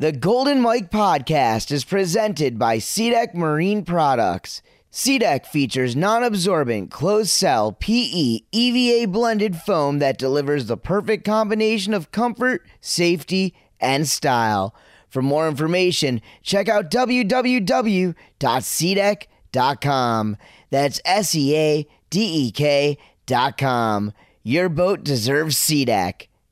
The Golden Mike podcast is presented by SeaDeck Marine Products. SeaDeck features non absorbent, closed cell, PE, EVA blended foam that delivers the perfect combination of comfort, safety, and style. For more information, check out www.seadeck.com. That's S E A D E K.com. Your boat deserves SeaDeck.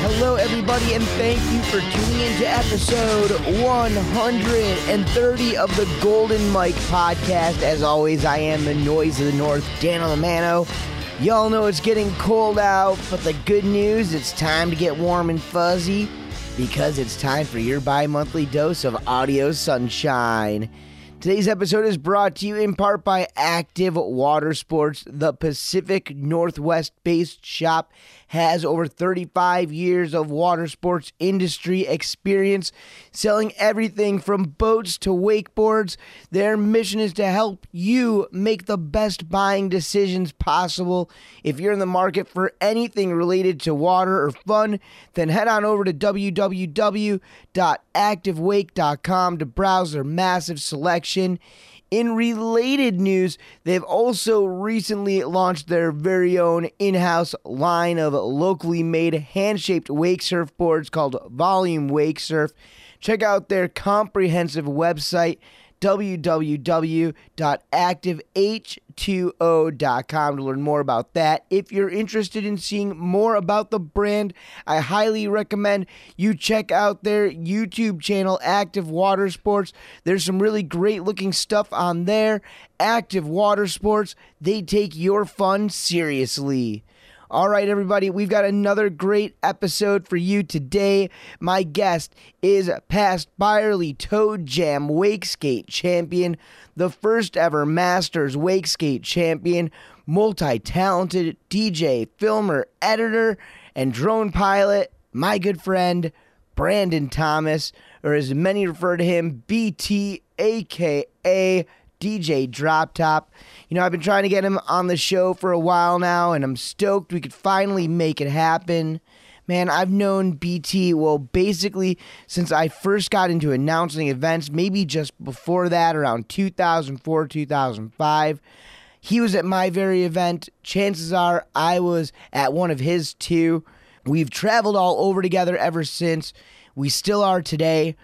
Hello, everybody, and thank you for tuning in to episode 130 of the Golden Mike podcast. As always, I am the noise of the North, Dano the Mano. Y'all know it's getting cold out, but the good news, it's time to get warm and fuzzy because it's time for your bi monthly dose of audio sunshine. Today's episode is brought to you in part by Active Water Sports. The Pacific Northwest based shop has over 35 years of water sports industry experience, selling everything from boats to wakeboards. Their mission is to help you make the best buying decisions possible. If you're in the market for anything related to water or fun, then head on over to www.activewake.com to browse their massive selection. In related news, they've also recently launched their very own in house line of locally made hand shaped wake surfboards called Volume Wake Surf. Check out their comprehensive website www.activeh2o.com to learn more about that. If you're interested in seeing more about the brand, I highly recommend you check out their YouTube channel, Active Water Sports. There's some really great looking stuff on there. Active Water Sports, they take your fun seriously. All right, everybody, we've got another great episode for you today. My guest is past Byerly Toe Jam Wake Skate champion, the first ever Masters Wake Skate champion, multi talented DJ, filmer, editor, and drone pilot, my good friend, Brandon Thomas, or as many refer to him, BT, aka DJ Drop Top. You know, I've been trying to get him on the show for a while now, and I'm stoked we could finally make it happen. Man, I've known BT, well, basically since I first got into announcing events, maybe just before that, around 2004, 2005. He was at my very event. Chances are I was at one of his too. We've traveled all over together ever since. We still are today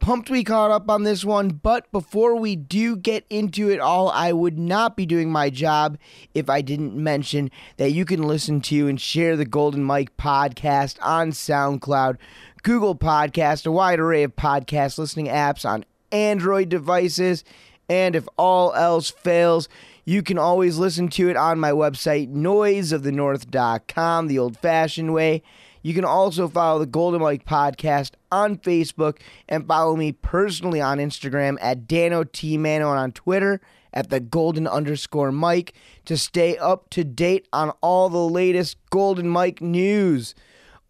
pumped we caught up on this one, but before we do get into it all, I would not be doing my job if I didn't mention that you can listen to and share the Golden Mike podcast on SoundCloud, Google Podcast, a wide array of podcast listening apps on Android devices, and if all else fails, you can always listen to it on my website, noiseofthenorth.com, the old fashioned way. You can also follow the Golden Mike podcast on Facebook and follow me personally on Instagram at Dano T Mano and on Twitter at the Golden underscore Mike to stay up to date on all the latest Golden Mike news.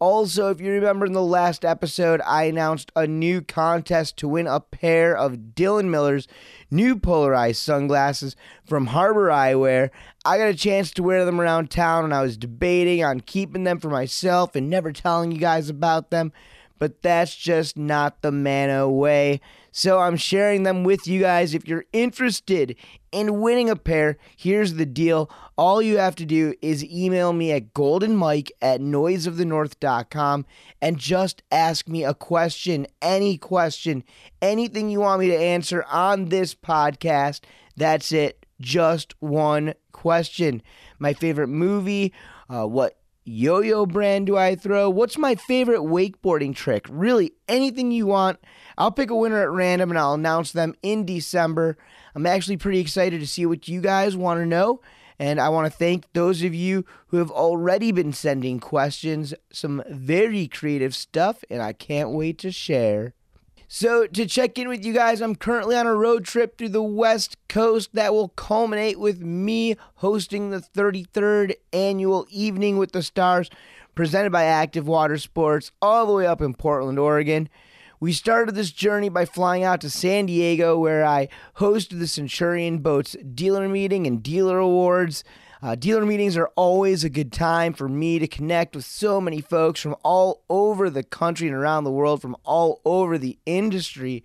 Also, if you remember in the last episode, I announced a new contest to win a pair of Dylan Miller's new polarized sunglasses from Harbor Eyewear. I got a chance to wear them around town and I was debating on keeping them for myself and never telling you guys about them, but that's just not the Mano way. So I'm sharing them with you guys. If you're interested in winning a pair, here's the deal. All you have to do is email me at goldenmike at noiseofthenorth.com and just ask me a question, any question, anything you want me to answer on this podcast. That's it. Just one question. My favorite movie, uh, what yo yo brand do I throw? What's my favorite wakeboarding trick? Really, anything you want. I'll pick a winner at random and I'll announce them in December. I'm actually pretty excited to see what you guys want to know. And I want to thank those of you who have already been sending questions, some very creative stuff, and I can't wait to share. So, to check in with you guys, I'm currently on a road trip through the West Coast that will culminate with me hosting the 33rd annual Evening with the Stars presented by Active Water Sports all the way up in Portland, Oregon. We started this journey by flying out to San Diego, where I hosted the Centurion Boats dealer meeting and dealer awards. Uh, dealer meetings are always a good time for me to connect with so many folks from all over the country and around the world, from all over the industry.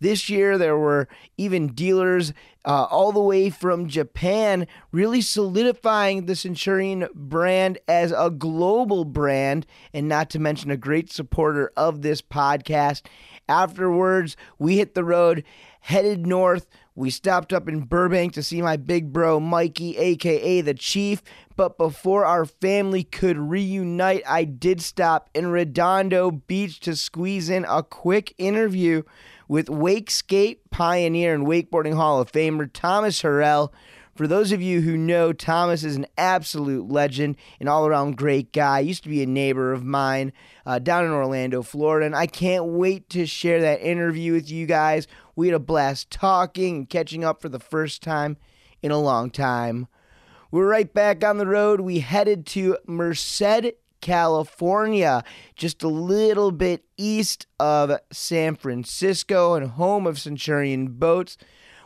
This year, there were even dealers uh, all the way from Japan, really solidifying the Centurion brand as a global brand, and not to mention a great supporter of this podcast. Afterwards, we hit the road, headed north. We stopped up in Burbank to see my big bro Mikey, aka the Chief. But before our family could reunite, I did stop in Redondo Beach to squeeze in a quick interview with Wakeskate pioneer and wakeboarding Hall of Famer Thomas Horrell. For those of you who know, Thomas is an absolute legend, an all around great guy. Used to be a neighbor of mine uh, down in Orlando, Florida, and I can't wait to share that interview with you guys. We had a blast talking and catching up for the first time in a long time. We're right back on the road. We headed to Merced, California, just a little bit east of San Francisco and home of Centurion Boats.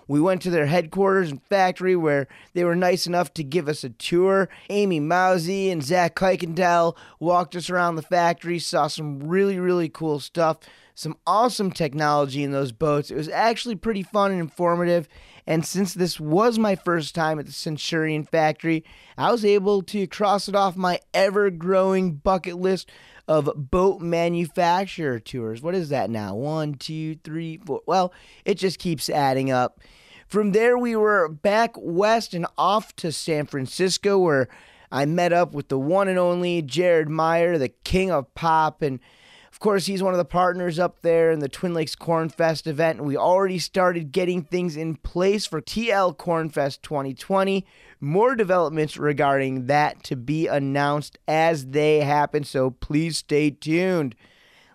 We went to their headquarters and factory where they were nice enough to give us a tour. Amy Mousy and Zach Kuykendall walked us around the factory, saw some really, really cool stuff, some awesome technology in those boats. It was actually pretty fun and informative. And since this was my first time at the Centurion factory, I was able to cross it off my ever growing bucket list of boat manufacturer tours. What is that now? One, two, three, four. Well, it just keeps adding up. From there, we were back west and off to San Francisco, where I met up with the one and only Jared Meyer, the king of pop. And of course, he's one of the partners up there in the Twin Lakes Corn Fest event. And we already started getting things in place for TL Corn Fest 2020. More developments regarding that to be announced as they happen. So please stay tuned.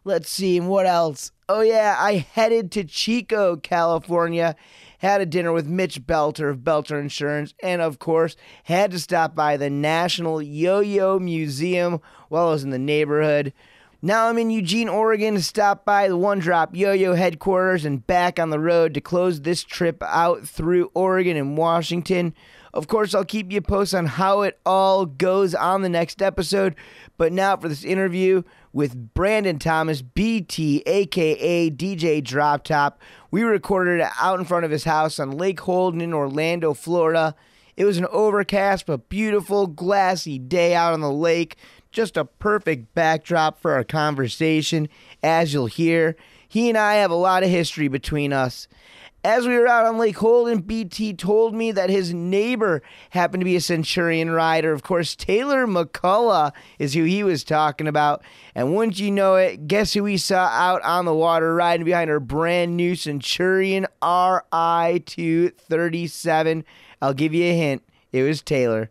Let's see, what else? Oh, yeah, I headed to Chico, California had a dinner with Mitch Belter of Belter Insurance, and of course, had to stop by the National Yo Yo Museum while I was in the neighborhood. Now I'm in Eugene, Oregon to stop by the One Drop Yo Yo headquarters and back on the road to close this trip out through Oregon and Washington. Of course, I'll keep you posted on how it all goes on the next episode. But now for this interview with Brandon Thomas, BT, aka DJ Drop Top. We recorded it out in front of his house on Lake Holden in Orlando, Florida. It was an overcast but beautiful, glassy day out on the lake. Just a perfect backdrop for our conversation, as you'll hear. He and I have a lot of history between us. As we were out on Lake Holden, BT told me that his neighbor happened to be a Centurion rider. Of course, Taylor McCullough is who he was talking about. And wouldn't you know it, guess who we saw out on the water riding behind her brand new Centurion RI 237? I'll give you a hint. It was Taylor.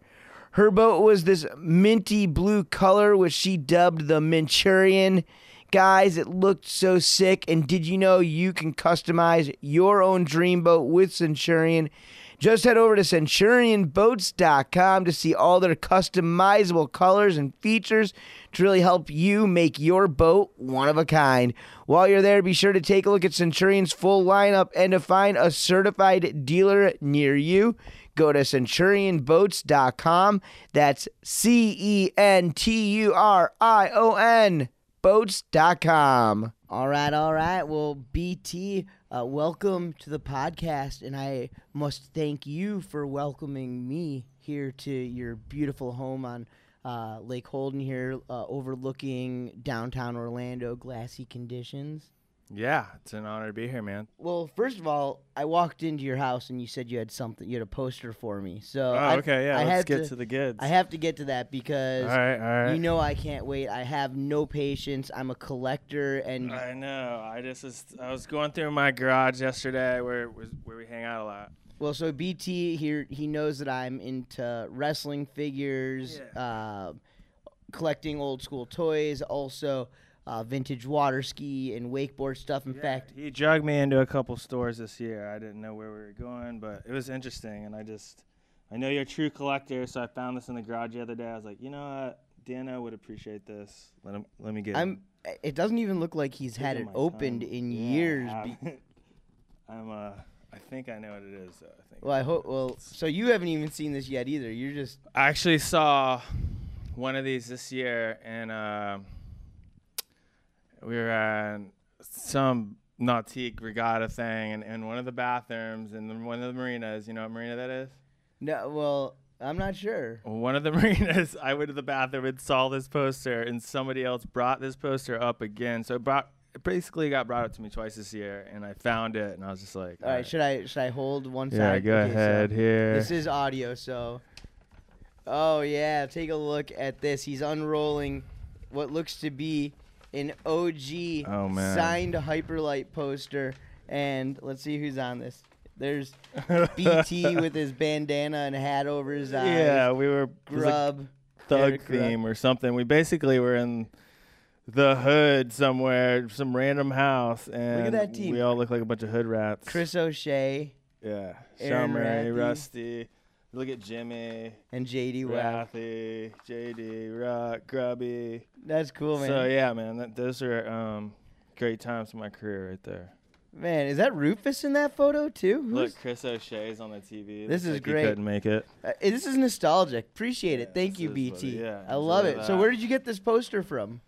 Her boat was this minty blue color, which she dubbed the Manchurian. Guys, it looked so sick. And did you know you can customize your own dream boat with Centurion? Just head over to centurionboats.com to see all their customizable colors and features to really help you make your boat one of a kind. While you're there, be sure to take a look at Centurion's full lineup and to find a certified dealer near you. Go to centurionboats.com. That's C E N T U R I O N boats.com. All right, all right. Well, BT, uh, welcome to the podcast, and I must thank you for welcoming me here to your beautiful home on uh, Lake Holden here, uh, overlooking downtown Orlando, glassy conditions. Yeah, it's an honor to be here, man. Well, first of all, I walked into your house and you said you had something. You had a poster for me. So oh, I, okay, yeah. I let's get to, to, the goods. I have to get to that because all right, all right. you know I can't wait. I have no patience. I'm a collector, and I know. I just was, I was going through my garage yesterday where where we hang out a lot, Well, so BT here, he knows that I'm into wrestling figures, uh, collecting old school toys, also uh, vintage water ski and wakeboard stuff. In fact, He drugged me into a couple stores this year. I didn't know where we were going, but it was interesting, and I just, I know you're a true collector, so I found this in the garage the other day. I was like, you know what, Dano would appreciate this. Let him, let me get. I'm. It doesn't even look like he's had it opened time. in Yeah, years. be- I'm uh, I think I know what it is. Though. I think. well, I hope. Well, so you haven't even seen this yet either. You're just. I actually saw one of these this year, and uh, we were at some nautique regatta thing, and in one of the bathrooms in the, one of the marinas. You know what marina that is? No, well, I'm not sure. One of the marinas. I went to the bathroom and saw this poster, and somebody else brought this poster up again. So it brought. It basically got brought up to me twice this year, and I found it, and I was just like, All right, should I should I hold one yeah, side? go Okay, so ahead here. This is audio, so. Oh yeah, take a look at this. He's unrolling what looks to be an OG Oh, man. signed Hyperlight poster, and let's see who's on this. There's BT with his bandana and hat over his eyes. yeah, we were like Grub. thug Eric theme or something. We basically were in the hood somewhere, some random house, and look at that team. we all look like a bunch of hood rats. Chris O'Shea yeah, Shaun Murray, Rathy. Rusty. Look at Jimmy, and JD. Rathy, JD, Rock, Grubby. That's cool, man. So yeah, man, that, those are um, great times in my career right there. Man, is that Rufus in that photo too? Who's- Look, Chris O'Shea's on the TV. This Looks is like he great. couldn't make it. Uh, this is nostalgic. Appreciate it. Yeah, Thank you, BT. it- yeah, I love it. So where did you get this poster from?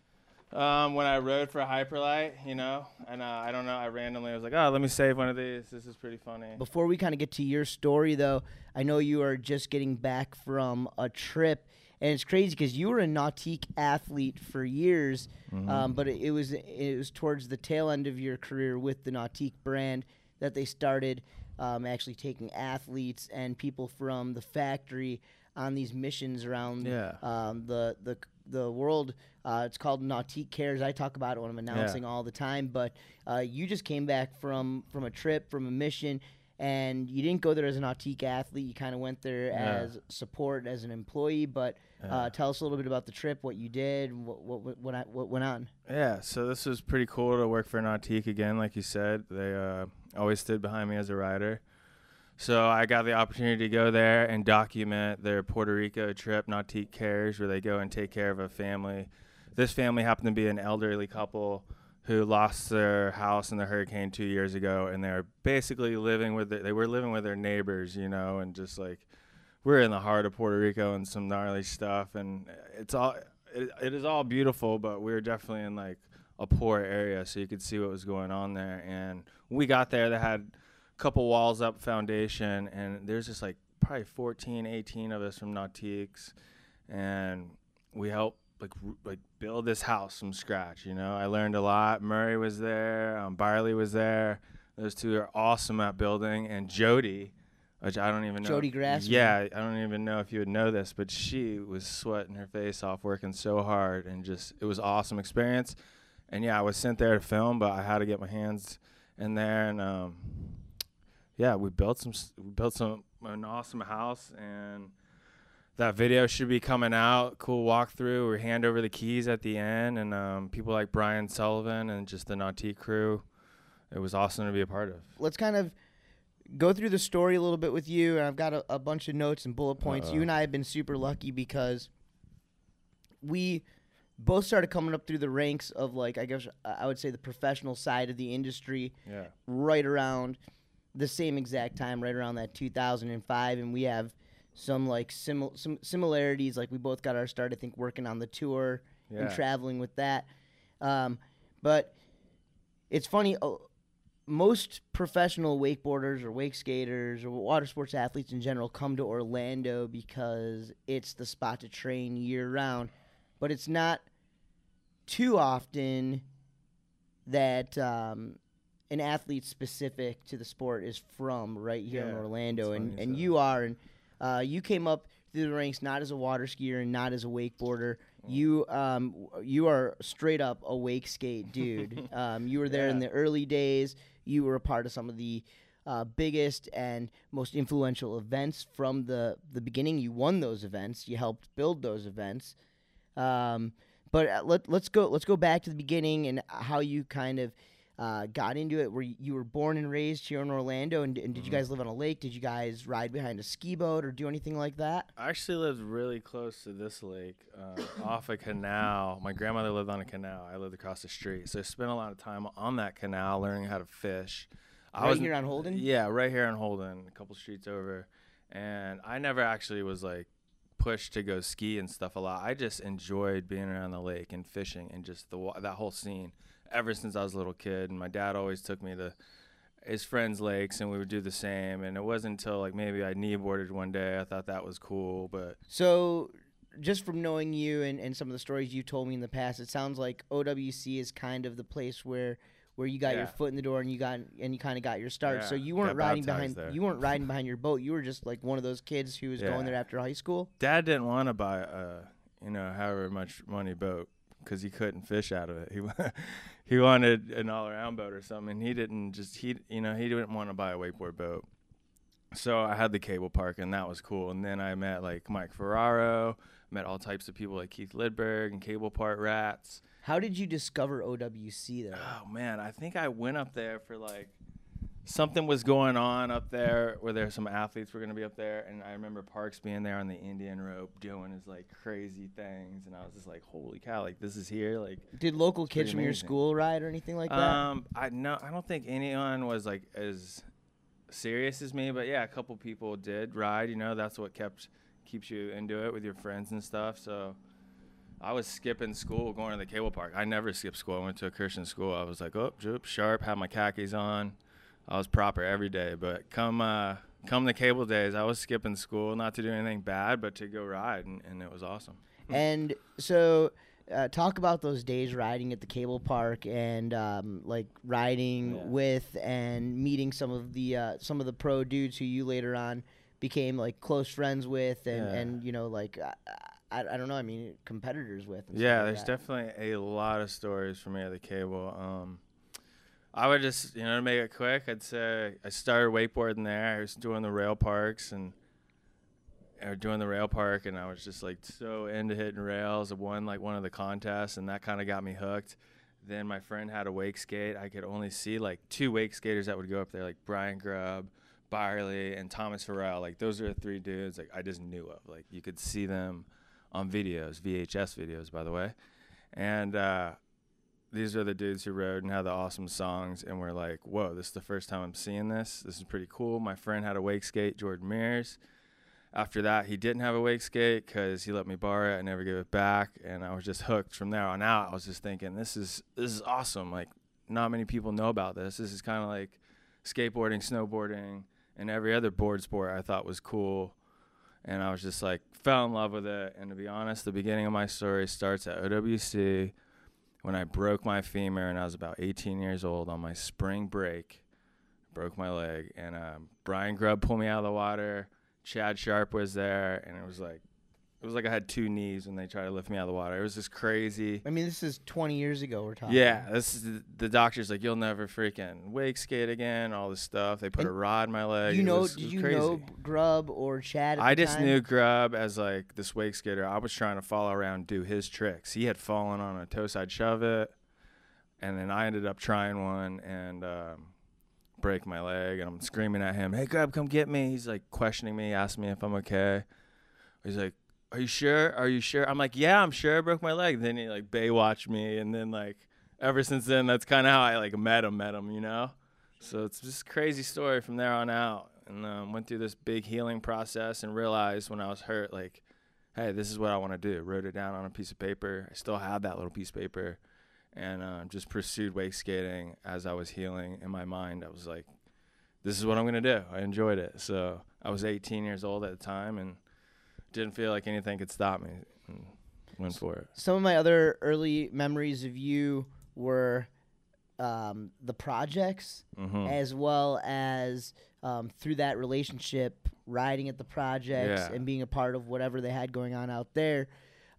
Um, when I rode for Hyperlight, you know, and uh, I don't know, I randomly was like, oh, let me save one of these. This is pretty funny. Before we kind of get to your story, though, I know you are just getting back from a trip, and it's crazy because you were a nautique athlete for years, Mm-hmm. um, but it, it was it was towards the tail end of your career with the nautique brand that they started um, actually taking athletes and people from the factory on these missions around Yeah. um, the the the world. Uh, it's called Nautique Cares. I talk about it when I'm announcing all the time. But uh, you just came back from from a trip, from a mission, and you didn't go there as an Nautique athlete. You kind of went there Yeah. as support, as an employee. But uh, tell us a little bit about the trip, what you did, what what what, what, went on. Yeah, so this was pretty cool to work for Nautique again, like you said. They uh, always stood behind me as a rider. So I got the opportunity to go there and document their Puerto Rico trip, Nautique Cares, where they go and take care of a family. This family happened to be an elderly couple who lost their house in the hurricane two years ago, and they're basically living with their, they were living with their neighbors, you know, and just like we're in the heart of Puerto Rico and some gnarly stuff, and it's all it, it is all beautiful, but we were definitely in like a poor area, so you could see what was going on there. And we got there, they had a couple walls up foundation, and there's just like probably 14, 18 of us from Nautiques, and we helped like like build this house from scratch. You know, I learned a lot. Murray was there, um, Barley was there. Those two are awesome at building, and Jody which I don't even know. Jody Grass. Yeah, I don't even know if you would know this, but she was sweating her face off working so hard and just it was awesome experience. And yeah, I was sent there to film, but I had to get my hands in there and um yeah, we built some we built some an awesome house and that video should be coming out. Cool walkthrough. We hand over the keys at the end, and um, people like Brian Sullivan and just the Nautique crew. It was awesome to be a part of. Let's kind of go through the story a little bit with you, and I've got a, a bunch of notes and bullet points. You Uh-oh. and I have been super lucky because we both started coming up through the ranks of like I guess uh, I would say the professional side of the industry Yeah. right around the same exact time, right around that 2005, and we have some like simil- some similarities. Like we both got our start, I think, working on the tour and traveling with that. Um, but it's funny. Uh, most professional wakeboarders or wake skaters or water sports athletes in general come to Orlando because it's the spot to train year round. But it's not too often that um, an athlete specific to the sport is from right here in Orlando, and you and you are, and uh, you came up through the ranks not as a water skier and not as a wakeboarder. You um you are straight up a wake skate dude. um, you were there in the early days. You were a part of some of the uh, biggest and most influential events from the the beginning. You won those events. You helped build those events. Um, but uh, let let's go let's go back to the beginning and how you kind of uh, got into it. Where you were born and raised here in Orlando, and, and did you Mm-hmm. guys live on a lake? Did you guys ride behind a ski boat or do anything like that? I actually lived really close to this lake, uh, off a canal. My grandmother lived on a canal. I lived across the street, so I spent a lot of time on that canal learning how to fish. I Right was here on Holden? Yeah, right here on Holden, a couple streets over. And I never actually was like pushed to go ski and stuff a lot. I just enjoyed being around the lake and fishing and just the that whole scene ever since I was a little kid. And my dad always took me to his friends' lakes, and we would do the same. And it wasn't until like maybe I kneeboarded one day I thought that was cool. But So, just from knowing you and, and some of the stories you told me in the past, it sounds like OWC is kind of the place where where you got your foot in the door and you got and you kind of got your start. so you weren't got riding behind there. you weren't riding behind your boat. You were just like one of those kids who was going there after high school. dad didn't want to buy a you know however much money boat because he couldn't fish out of it. He he wanted an all around boat or something. And he didn't just he you know he didn't want to buy a wakeboard boat. So I had the cable park and that was cool. And then I met like Mike Ferraro, met all types of people like Keith Lidberg and cable park rats. How did you discover OWC though? Oh man, I think I went up there for like something was going on up there where there's some athletes were gonna be up there, and I remember Parks being there on the Indian rope doing his like crazy things, and I was just like, holy cow, like this is here, like. Did local kids from your school ride or anything like that? Um, I no, I don't think anyone was like as serious as me, but yeah, a couple people did ride. You know, that's what kept keeps you into it with your friends and stuff. So I was skipping school, going to the cable park. I never skipped school. I went to a Christian school. I was like, oh, sharp, had my khakis on. I was proper every day. But come uh, come the cable days, I was skipping school, not to do anything bad, but to go ride, and, and it was awesome. and so uh, talk about those days riding at the cable park and um, like riding Yeah. with and meeting some of the uh, some of the pro dudes who you later on became like close friends with and, Yeah. and you know like uh, I, I don't know I mean competitors with and stuff Yeah, like there's that. definitely a lot of stories for me at the cable. Um, I would just, you know, to make it quick, I'd say I started wakeboarding there. I was doing the rail parks and or doing the rail park, and I was just like so into hitting rails. I won like one of the contests, and that kind of got me hooked. Then my friend had a wake skate. I could only see like two wake skaters that would go up there, like Brian Grubb, Byerly, and Thomas Horrell. Like those are the three dudes like I just knew of. Like you could see them on videos, VHS videos, by the way. And uh, these are the dudes who wrote and had the awesome songs. And we're like, whoa, this is the first time I'm seeing this. This is pretty cool. My friend had a wake skate, Jordan Mears. After that, he didn't have a wake skate because he let me borrow it. I never gave it back, and I was just hooked from there on out. I was just thinking, this is this is awesome. Like, not many people know about this. This is kind of like skateboarding, snowboarding, and every other board sport I thought was cool. And I was just like, fell in love with it. And to be honest, the beginning of my story starts at OWC when I broke my femur and I was about 18 years old on my spring break. Broke my leg, and um, Brian Grubb pulled me out of the water. Chad Sharp was there, and it was like, it was like I had two knees when they tried to lift me out of the water. It was just crazy. I mean this is 20 years ago we're talking Yeah, this is the, doctor's like, you'll never freaking wake skate again. All this stuff. They put And a rod in my leg. you know was- it did was you crazy. know Grubb or Chad I just time? knew Grubb as like this wake skater. I was trying to follow around, do his tricks. He had fallen on a toe side shove it, and then I ended up trying one and um, break my leg. And I'm screaming at him, "Hey, Grubb, come get me!" He's like questioning me, asking me if I'm okay. He's like, "Are you sure? Are you sure?" I'm like, "Yeah, I'm sure. I broke my leg." Then he like Baywatch me, and then like ever since then, that's kind of how I like met him, met him, you know. So it's just crazy story from there on out. And um, went through this big healing process and realized when I was hurt, like, hey, this is what I want to do. Wrote it down on a piece of paper. I still have that little piece of paper. And um, just pursued wake skating as I was healing in my mind. I was like, this is what I'm to do. I enjoyed it. So I was 18 years old at the time and didn't feel like anything could stop me. And went for it. some of my other early memories of you were um, the projects hmm as well as um, through that relationship riding at the projects Yeah. and being a part of whatever they had going on out there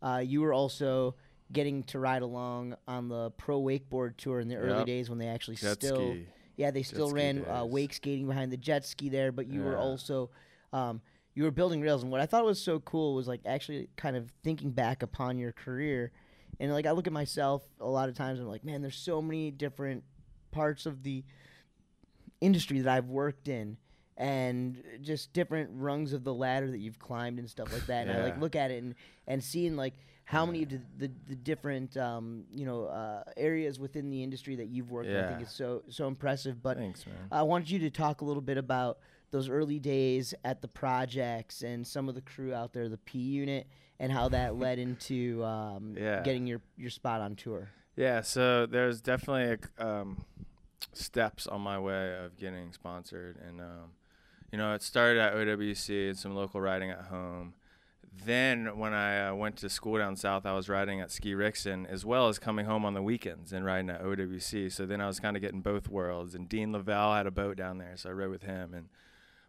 uh, you were also getting to ride along on the pro wakeboard tour in the early Yep. days when they actually Jet still ski. Yeah, they still ski ran uh, wake skating behind the jet ski there, but you were also um, you were building rails. And what I thought was so cool was like actually kind of thinking back upon your career, and like I look at myself a lot of times. And I'm like, man, there's so many different parts of the industry that I've worked in. And just different rungs of the ladder that you've climbed and stuff like that. And I like look at it and, and seeing like how many of the, the, the different um, you know uh, areas within the industry that you've worked in. I think Yeah. is so so impressive. But Thanks, man. I wanted you to talk a little bit about those early days at the projects and some of the crew out there, the P unit, and how that led into um, Yeah. getting your, your spot on tour. Yeah, so there's definitely a, um, steps on my way of getting sponsored, and um, you know, it started at OWC and some local riding at home. Then when I uh, went to school down south, I was riding at Ski Rixen as well as coming home on the weekends and riding at OWC. So then I was kind of getting both worlds. And Dean Lavelle had a boat down there, so I rode with him. And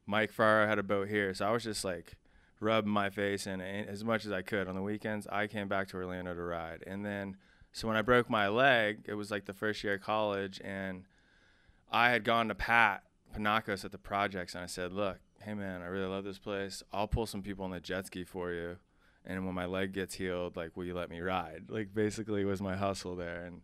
Mike Farrar had a boat here, so I was just like rubbing my face in as much as I could on the weekends. I came back to Orlando to ride, and then so when I broke my leg, it was like the first year of college, and I had gone to Pat Panakos at the projects, and I said, "Look, hey man, I really love this place. I'll pull some people on the jet ski for you, and when my leg gets healed, like, will you let me ride?" Like, basically, was my hustle there, and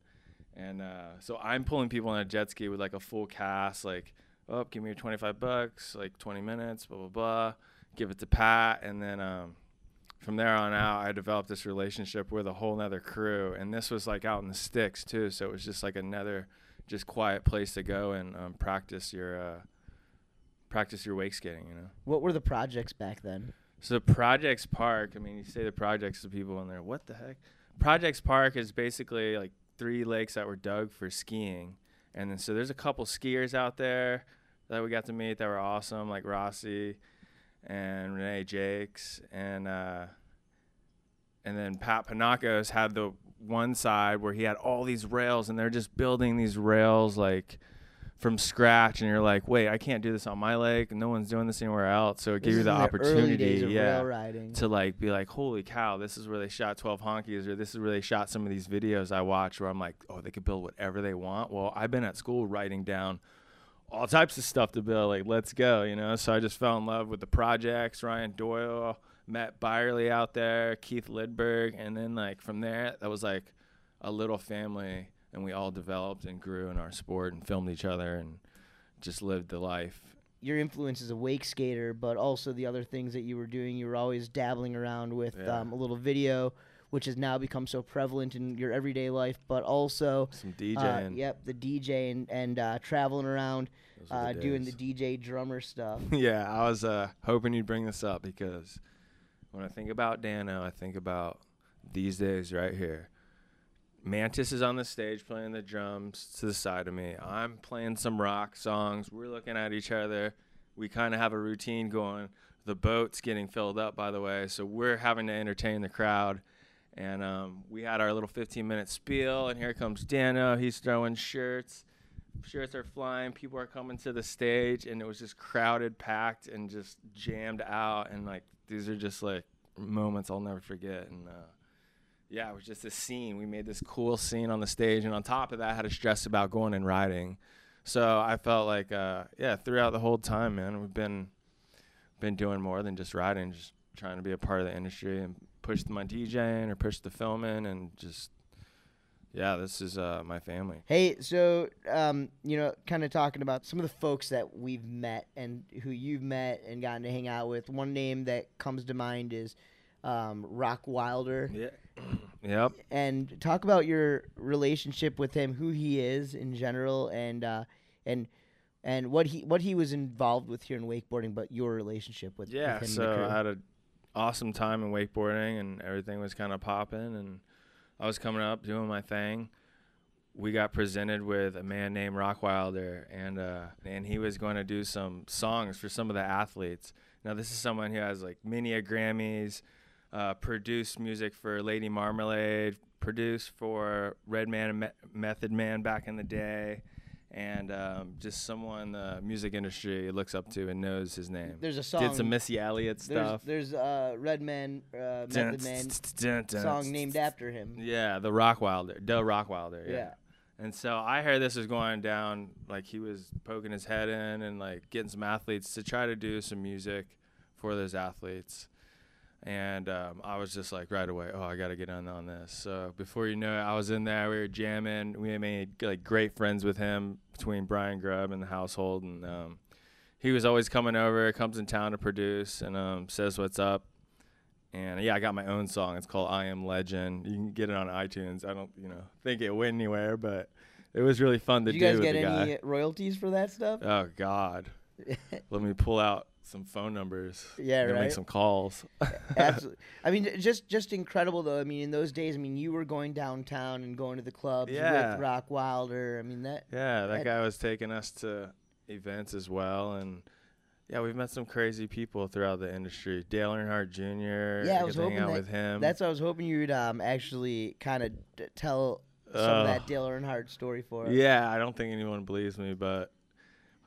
and uh, so I'm pulling people on a jet ski with like a full cast, like, oh, give me your 25 bucks, like 20 minutes, blah blah blah, give it to Pat, and then um, from there on out, I developed this relationship with a whole nother crew, and this was like out in the sticks too, so it was just like another just quiet place to go and um, practice your uh, practice your wake skating, you know. What were the projects back then? So Projects Park, I mean, you say the projects to people in there, what the heck? Projects Park is basically like three lakes that were dug for skiing, and then so there's a couple skiers out there that we got to meet that were awesome, like Rossi and Renee Jakes, and uh, and then Pat Panakos had the one side where he had all these rails, and they're just building these rails like from scratch, and you're like, wait, I can't do this on my leg. no one's doing this anywhere else. So it This gave you the in early days opportunity, yeah, to like be like, holy cow, this is where they shot 12 honkies, or this is where they shot some of these videos I watch where I'm like, oh, they could build whatever they want. Well, I've been at school writing down all types of stuff to build. Like, let's go, you know. So I just fell in love with the projects. Ryan Doyle, Matt Byerly out there, Keith Lidberg, and then like from there, that was like a little family, and we all developed and grew in our sport and filmed each other and just lived the life. your influence as a wake skater, but also the other things that you were doing. You were always dabbling around with Yeah. um, a little video, which has now become so prevalent in your everyday life, but also. Some Uh, DJing. yep, the DJ and, and uh, traveling around, uh, the doing the. DJ drummer stuff. yeah, I was uh, hoping you'd bring this up because when I think about Dano, I think about these days right here. Mantis is on the stage playing the drums to the side of me. I'm playing some rock songs. We're looking at each other. We kind of have a routine going. The boat's getting filled up, by the way, so we're having to entertain the crowd. And um, we had our little 15 minute spiel, and here comes Dano. He's throwing shirts. Shirts are flying. People are coming to the stage and it was just crowded packed and just jammed out. And like these are just like moments i'll never forget. And uh, yeah it was just a scene. We made this cool scene on the stage and on top of that I had to stress about going and riding. So i felt like uh, yeah throughout the whole time man we've been been doing more than just riding just trying to be a part of the industry and push my djing or pushed the filming and just yeah this is uh, my family Hey, so um, you know, kind of talking about some of the folks that we've met and who you've met and gotten to hang out with. One name that comes to mind is um, Rockwilder, Yeah. yep. and talk about your relationship with him, who he is in general, and uh, and and what he what he was involved with here in wakeboarding, but your relationship with Yeah. with him So I had an awesome time in wakeboarding, and everything was kind of popping, and I was coming up doing my thing. We got presented with a man named Rockwilder, and uh, and he was going to do some songs for some of the athletes. Now this is someone who has like many a Grammys, uh, produced music for Lady Marmalade, produced for Redman and Me- Method Man back in the day, and um, just someone the music industry looks up to and knows his name. There's a song. Did some Missy Elliott stuff. there's uh, Redman uh, Method Man Dun, dun, song named after him. Yeah, the Rockwilder, the Rock Yeah. Yeah. And so I heard this was going down, like he was poking his head in and like getting some athletes to try to do some music for those athletes. And um, I was just like right away, oh, I got to get in on this. So before you know it, I was in there. We were jamming. We made like great friends with him between Brian Grubb and the household, and um, he was always coming over. Comes in town to produce and um, says what's up. And yeah, I got my own song. It's called "I Am Legend." You can get it on iTunes. I don't, you know, think it went anywhere, but it was really fun to do. you guys with get any guy. royalties for that stuff? Oh God, let me pull out some phone numbers. Yeah, right. Make some calls. Absolutely. I mean, just just incredible though. I mean, in those days, I mean, you were going downtown and going to the clubs Yeah. with Rockwilder. I mean, that Yeah, that That- guy was taking us to events as well, and yeah, we've met some crazy people throughout the industry. Dale Earnhardt Jr. Yeah, I was hoping out that- with him. that's what I was hoping you'd um actually kind of d- tell some of that Dale Earnhardt story for us. Yeah, I don't think anyone believes me, but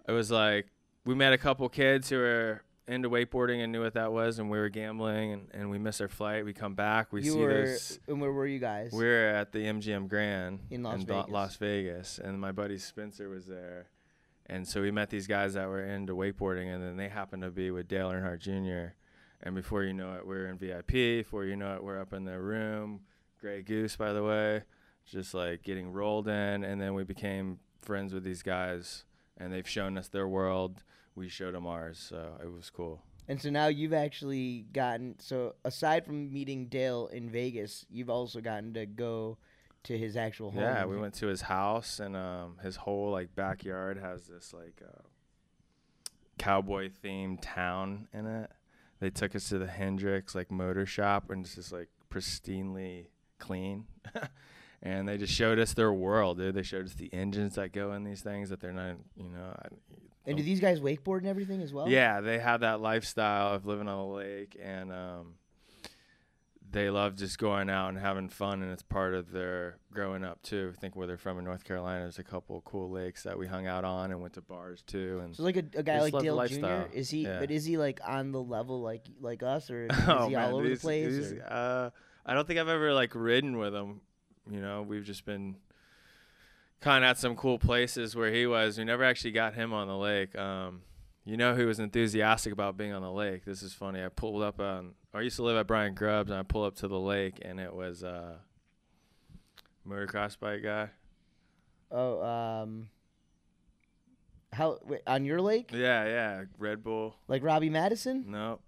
it was like we met a couple kids who were into wakeboarding and knew what that was, and we were gambling, and, and we missed our flight. We come back, we you see were. this. And where were you guys? We were at the MGM Grand In Las Do- Vegas. Las Vegas, and my buddy Spencer was there, and so we met these guys that were into wakeboarding, and then they happened to be with Dale Earnhardt Jr. And before you know it, we're in VIP. Before you know it, we're up in their room. Grey Goose, by the way, just like getting rolled in, and then we became friends with these guys, and they've shown us their world. We showed them ours, so it was cool. And so now you've actually gotten so aside from meeting Dale in Vegas, you've also gotten to go to his actual home. Yeah, we went to his house, and um, his whole like backyard has this like uh, cowboy themed town in it. They took us to the Hendrix like motor shop, and it's just like pristinely clean. and they just showed us their world, dude. They showed us the engines that go in these things that they're not, you know. I, And do these guys wakeboard and everything as well? yeah, they have that lifestyle of living on the lake, and um, they love just going out and having fun, and it's part of their growing up too. I think where they're from in North Carolina, there's a couple of cool lakes that we hung out on and went to bars too. And So like a, a guy like Dale Jr. Is he? Yeah. But is he like on the level like like us, or is oh he man, all over these- the place? these, uh, I don't think I've ever like ridden with him. You know, we've just been kind of at some cool places where he was. We never actually got him on the lake. Um, you know he was enthusiastic about being on the lake? This is funny. I pulled up on. I used to live at Brian Grubbs, and I pulled up to the lake, and it was uh, motocross bike guy. Oh, um, how wait, on your lake? Yeah, yeah, Red Bull. Like Robbie Madison? No,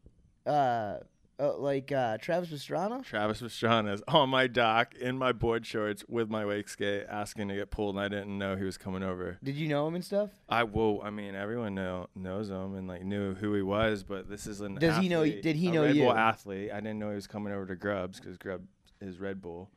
Uh, uh like uh, Travis Pastrana? Travis Pastrana is on my dock in my board shorts with my wake skate, asking to get pulled, and I didn't know he was coming over. Did you know him and stuff? I well, I mean, everyone know knows him and like knew who he was, but this is an. Does he know- did he a know Red you? Bull athlete. I didn't know he was coming over to Grubs because Grubb is Red Bull,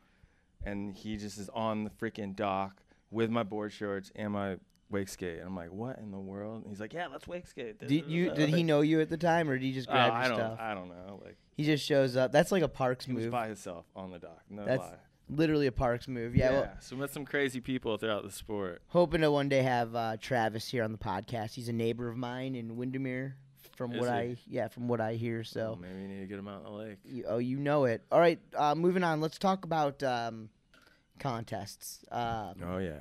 and he just is on the freaking dock with my board shorts and my wake skate. And I'm like, what in the world? And he's like, yeah, let's wake skate. Did you? Did he know you at the time, or did he just Oh, grab I your don't. stuff? I don't know. Like He just shows up. That's like a Parks he was move. by himself on the dock. No That's lie. Literally a Parks move. Yeah. Well, so met some crazy people throughout the sport. hoping to one day have uh, Travis here on the podcast. He's a neighbor of mine in Windermere. From Is what he? I yeah, from what I hear. So. Oh, maybe you need to get him out in the lake. You, oh, you know it. All right, uh, moving on. Let's talk about um, contests. Um, Oh yeah.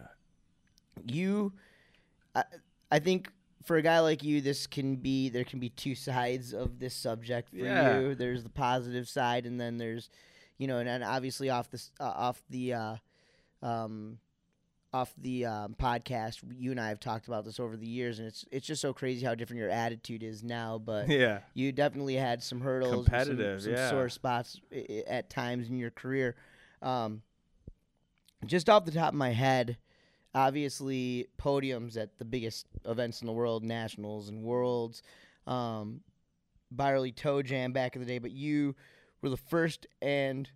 You, I, I think for a guy like you, this can be there can be two sides of this subject for Yeah. you. There's the positive side, and then there's, you know, and, and obviously off this uh, off the. Uh, um, off the um, podcast, you and I have talked about this over the years, and it's it's just so crazy how different your attitude is now. But Yeah. you definitely had some hurdles, and some- Competitive, some, yeah. sore spots at times in your career. Um, just off the top of my head, obviously podiums at the biggest events in the world, nationals and worlds, um, Byerly Toe Jam back in the day. But you were the first and,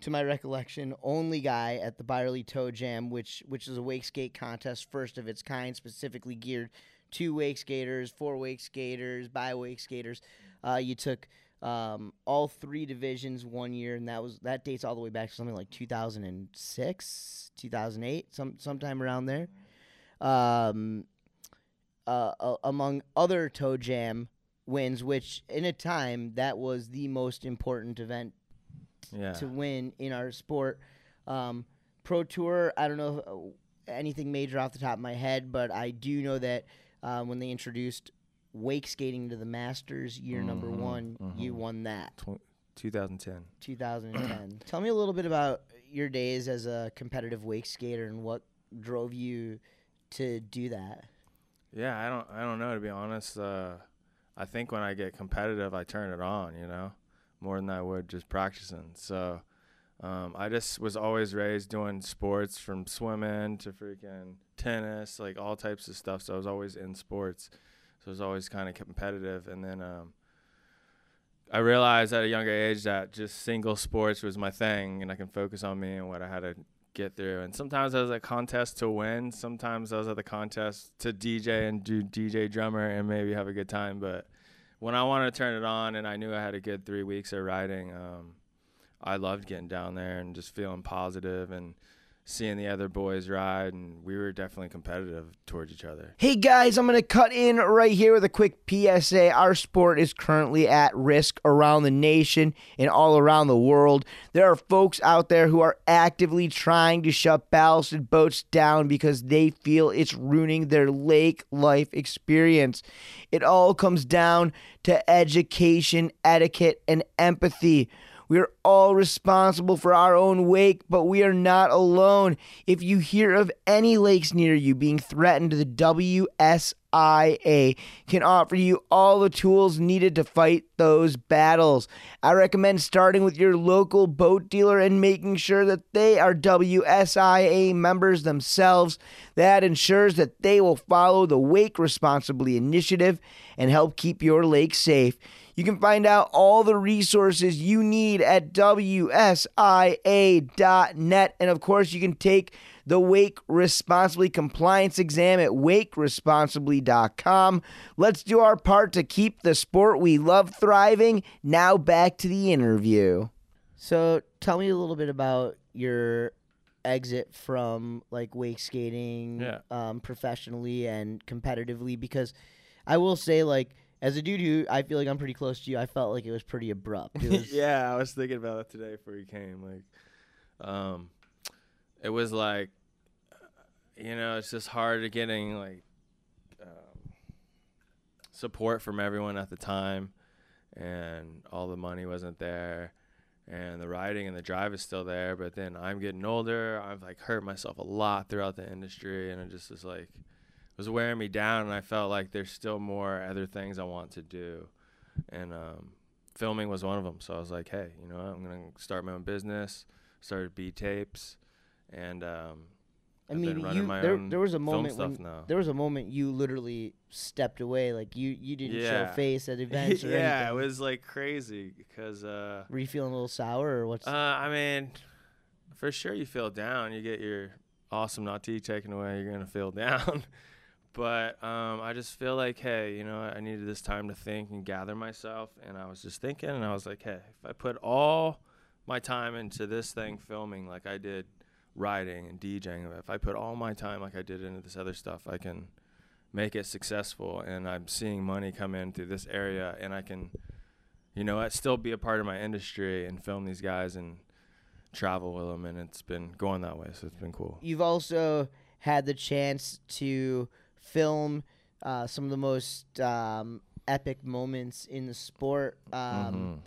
to my recollection, only guy at the Byerly Toe Jam, which which is a wake skate contest, first of its kind, specifically geared to wake skaters, for wake skaters, by wake skaters. Uh, you took um, all three divisions one year, and that was that dates all the way back to something like 2006, 2008, some sometime around there. Um, uh, uh, among other toe jam wins, which in a time that was the most important event Yeah. to win in our sport. Um, Pro Tour, I don't know. anything major off the top of my head, but I do know that um, when they introduced wake skating to the Masters year number Mhm, one, you mhm. won that. Tw- 2010. 2010. Tell me a little bit about your days as a competitive wake skater and what drove you to do that. Yeah, I don't I don't know to be honest. Uh, I think when I get competitive, I turn it on, you know, more than I would just practicing. So um, I just was always raised doing sports from swimming to freaking tennis, like all types of stuff. So I was always in sports. So I was always kind of competitive. And then um, I realized at a younger age that just single sports was my thing and I can focus on me and what I had to get through. And sometimes I was at contest to win. Sometimes I was at the contest to DJ and do DJ drummer and maybe have a good time. But when I wanted to turn it on and I knew I had a good three weeks of riding, um, I loved getting down there and just feeling positive and seeing the other boys ride. And we were definitely competitive towards each other. Hey guys, I'm going to cut in right here with a quick PSA. Our sport is currently at risk around the nation and all around the world. There are folks out there who are actively trying to shut ballasted boats down because they feel it's ruining their lake life experience. It all comes down to education, etiquette, and empathy. We are all responsible for our own wake, but we are not alone. If you hear of any lakes near you being threatened, the WSIA can offer you all the tools needed to fight those battles. I recommend starting with your local boat dealer and making sure that they are WSIA members themselves. That ensures that they will follow the Wake Responsibly initiative and help keep your lake safe. You can find out all the resources you need at WSIA.net. And of course, you can take the Wake Responsibly compliance exam at wakeresponsibly.com. Let's do our part to keep the sport we love thriving. Now back to the interview. So, tell me a little bit about your exit from like wake skating Yeah. um, professionally and competitively because I will say like as a dude who I feel like I'm pretty close to you, I felt like it was pretty abrupt. It was, yeah, I was thinking about that today before you came. Like, um, it was like, you know, it's just hard to getting like um, support from everyone at the time, and all the money wasn't there, and the riding and the drive is still there. But then I'm getting older. I've like hurt myself a lot throughout the industry, and it just was like was wearing me down, and I felt like there's still more other things I want to do, and um, filming was one of them. So I was like, hey, you know, what? I'm gonna start my own business. Started B tapes, and um, I I've mean, you, my there, own there was a moment stuff when now. there was a moment you literally stepped away, like you you didn't Yeah. show face at events or yeah, anything. it was like crazy because, uh, Were you feeling a little sour or what's? uh, I mean, for sure you feel down. You get your awesome Nautique taken away, you're gonna feel down. But um, I just feel like, hey, you know, I needed this time to think and gather myself, and I was just thinking, and I was like, hey, if I put all my time into this thing, filming like I did, writing and DJing, if I put all my time like I did into this other stuff, I can make it successful, and I'm seeing money come in through this area, and I can, you know, what, still be a part of my industry and film these guys and travel with them, and it's been going that way, so it's been cool. You've also had the chance to film uh, some of the most um, epic moments in the sport, um,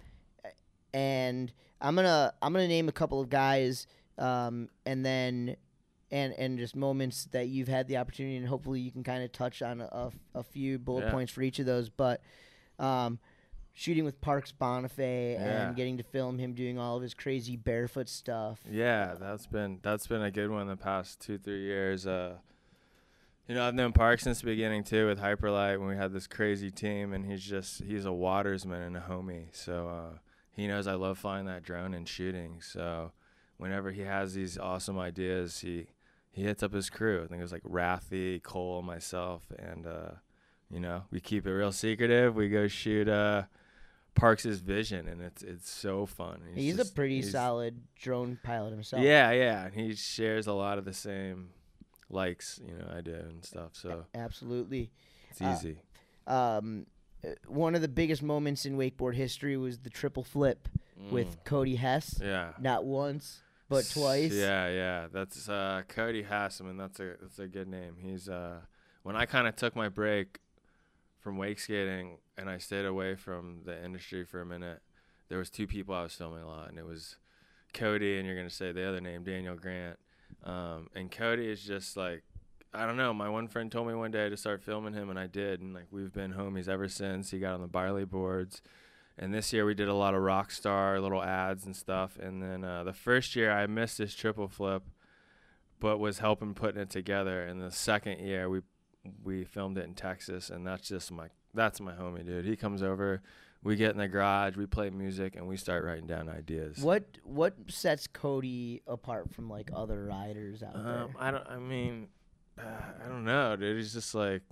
Mhm. and I'm gonna I'm gonna name a couple of guys, um, and then and and just moments that you've had the opportunity, and hopefully you can kind of touch on a, a few bullet Yeah. points for each of those. But um, shooting with Parks Bonifay Yeah. and getting to film him doing all of his crazy barefoot stuff. Yeah, that's been that's been a good one the past two three years. Uh, you know, I've known Park since the beginning too with Hyperlight when we had this crazy team, and he's just he's a watersman and a homie. So uh, he knows I love flying that drone and shooting. So whenever he has these awesome ideas, he he hits up his crew. I think it was like Rathy, Cole, myself, and uh, you know we keep it real secretive. We go shoot uh, Parks' vision, and it's it's so fun. He's, just- a pretty he's- solid drone pilot himself. yeah, yeah, and he shares a lot of the same likes, you know, I do and stuff. So absolutely. it's Uh, easy. Um, uh, one of the biggest moments in wakeboard history was the triple flip with Cody Hesse. Mm. yeah, Not once, but twice. Yeah, yeah. That's uh, Cody Hasseman. That's a that's a good name. He's uh, when I kind of took my break from wake skating and I stayed away from the industry for a minute. There was two people I was filming a lot, and it was Cody, and you're gonna say the other name, Daniel Grant. Um, and Cody is just like I don't know. My one friend told me one day to start filming him, and I did. And like we've been homies ever since. He got on the Byerly boards, and this year we did a lot of rock star little ads and stuff. And then uh, the first year I missed his triple flip, but was helping putting it together. And the second year we we filmed it in Texas, and that's just my that's my homie, dude. He comes over. We get in the garage, we play music, and we start writing down ideas. What what sets Cody apart from like other riders out there? Um, I don't. I mean, uh, I don't know, dude. He's just like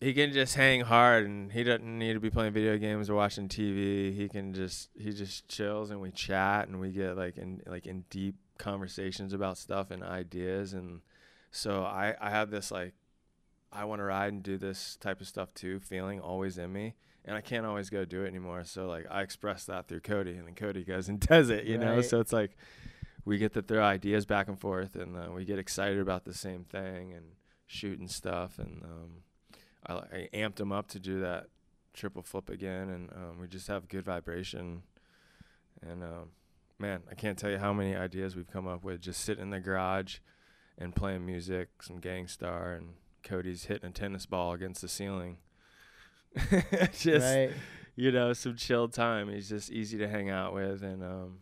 he can just hang hard, and he doesn't need to be playing video games or watching TV. He can just he just chills, and we chat, and we get like in like in deep conversations about stuff and ideas, and so I I have this like I want to ride and do this type of stuff too, feeling always in me. And I can't always go do it anymore. So like I express that through Cody, and then Cody goes and does it. You know, so it's like we get to throw ideas back and forth, and uh, we get excited about the same thing and shooting stuff. And um, I, I amped him up to do that triple flip again, and um, we just have good vibration. And um, man, I can't tell you how many ideas we've come up with just sitting in the garage and playing music, some Gang Starr, and Cody's hitting a tennis ball against the ceiling. just right. you know, some chill time. He's just easy to hang out with, and um,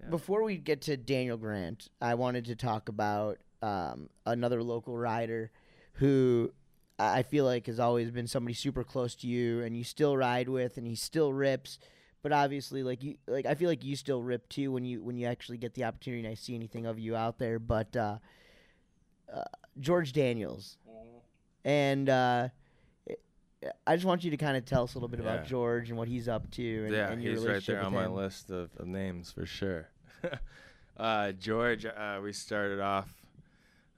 yeah. Before we get to Daniel Grant, I wanted to talk about um, another local rider who I feel like has always been somebody super close to you, and you still ride with, and he still rips. But obviously, like you, like I feel like you still rip too when you when you actually get the opportunity. and I see anything of you out there, but uh, uh, George Daniels, and uh, I just want you to kind of tell us a little bit about Yeah. George and what he's up to, and, yeah, and your he's right relationship there on my him. list of, of names for sure. uh, George, uh, we started off.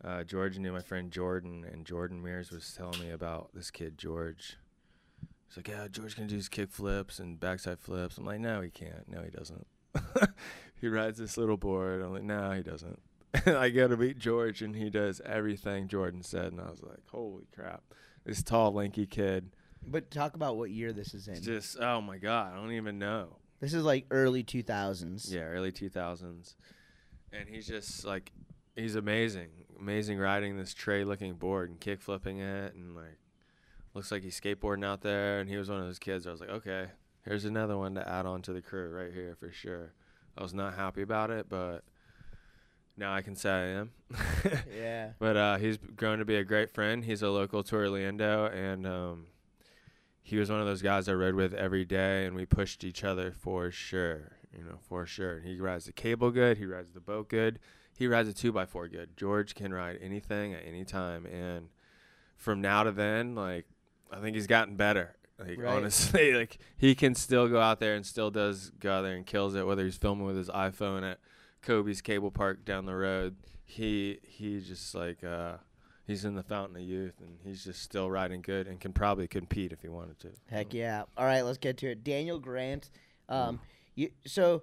Uh, George knew my friend Jordan, and Jordan Mears was telling me about this kid George. He's like, "Yeah, George can do his kick flips and backside flips." I'm like, "No, he can't. No, he doesn't. he rides this little board." I'm like, "No, he doesn't." I go to meet George, and he does everything Jordan said, and I was like, "Holy crap!" This tall, lanky kid. But talk about what year this is in. It's just, oh my god, I don't even know. This is like early 2000s. Yeah, early 2000s. And he's just like, he's amazing. Amazing riding this tray looking board and kick flipping it. And like, looks like he's skateboarding out there. And he was one of those kids. I was like, okay, here's another one to add on to the crew right here for sure. I was not happy about it, but now I can say I am. Yeah. But uh, he's grown to be a great friend. He's a local to Orlando, and um, he was one of those guys I rode with every day, and we pushed each other for sure. You know, for sure. And he rides the cable good. He rides the boat good. He rides a two by four good. George can ride anything at any time, and from now to then, like I think he's gotten better. Like Right. honestly, like he can still go out there and still does go out there and kills it. Whether he's filming with his iPhone at Kobe's Cable Park down the road, he he just like uh, he's in the fountain of youth, and he's just still riding good and can probably compete if he wanted to. Heck yeah. All right, let's get to it. Daniel Grant. Um, you, so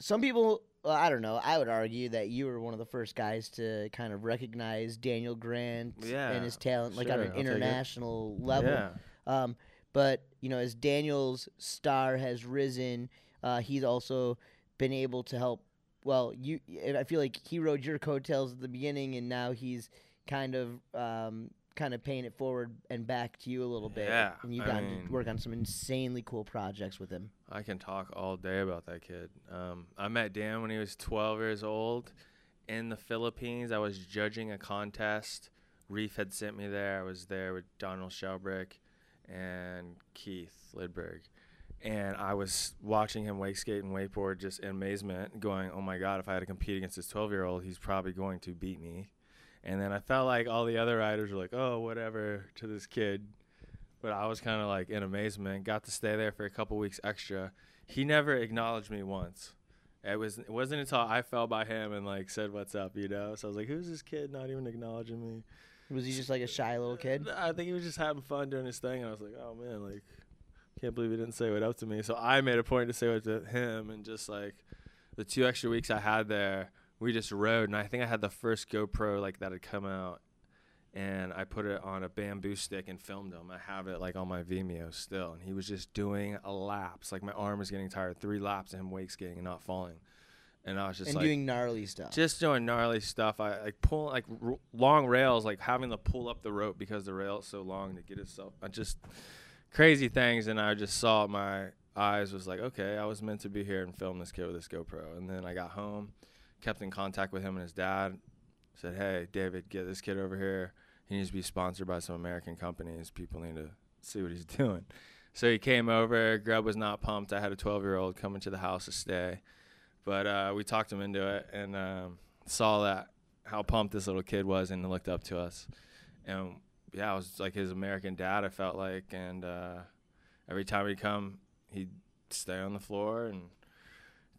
some people, well, I don't know, I would argue that you were one of the first guys to kind of recognize Daniel Grant Yeah, and his talent, like on an I'll international level. Yeah. Um, but you know, as Daniel's star has risen, uh, he's also been able to help. Well, you, and I feel like he rode your coattails at the beginning, and now he's kind of, um, kind of paying it forward and back to you a little bit. Yeah, and you got mean- to work on some insanely cool projects with him. I can talk all day about that kid. Um, I met Dan when he was 12 years old in the Philippines. I was judging a contest. Reef had sent me there. I was there with Donald Shelbrick and Keith Lidberg. And I was watching him wake skate and wakeboard just in amazement, going, oh my God, if I had to compete against this 12 year old, he's probably going to beat me. And then I felt like all the other riders were like, oh, whatever to this kid but I was kind of like in amazement. Got to stay there for a couple weeks extra. He never acknowledged me once. It was it wasn't until I fell by him and like said what's up, you know. So I was like, who's this kid not even acknowledging me? Was he just like a shy little kid? I think he was just having fun doing his thing, and I was like, oh man, like can't believe he didn't say what up to me. So I made a point to say what to him and just like the two extra weeks I had there, we just rode, and I think I had the first GoPro like that had come out, and I put it on a bamboo stick and filmed him. I have it like on my Vimeo still, and he was just doing a laps. Like my arm was getting tired, three laps and him wake skating and not falling, and I was just and like doing gnarly stuff. just doing gnarly stuff. I like pulling like r- long rails, like having to pull up the rope because the rail is so long to get itself. I just crazy things, and I just saw my eyes was like, okay, I was meant to be here and film this kid with this GoPro. And then I got home, kept in contact with him and his dad. Said, hey, David, get this kid over here. He needs to be sponsored by some American companies. People need to see what he's doing. So he came over. Grubb was not pumped. I had a 12 year old coming to the house to stay but uh, we talked him into it and um, saw that how pumped this little kid was and looked up to us and yeah i was like his american dad i felt like and uh, every time he'd come he'd stay on the floor and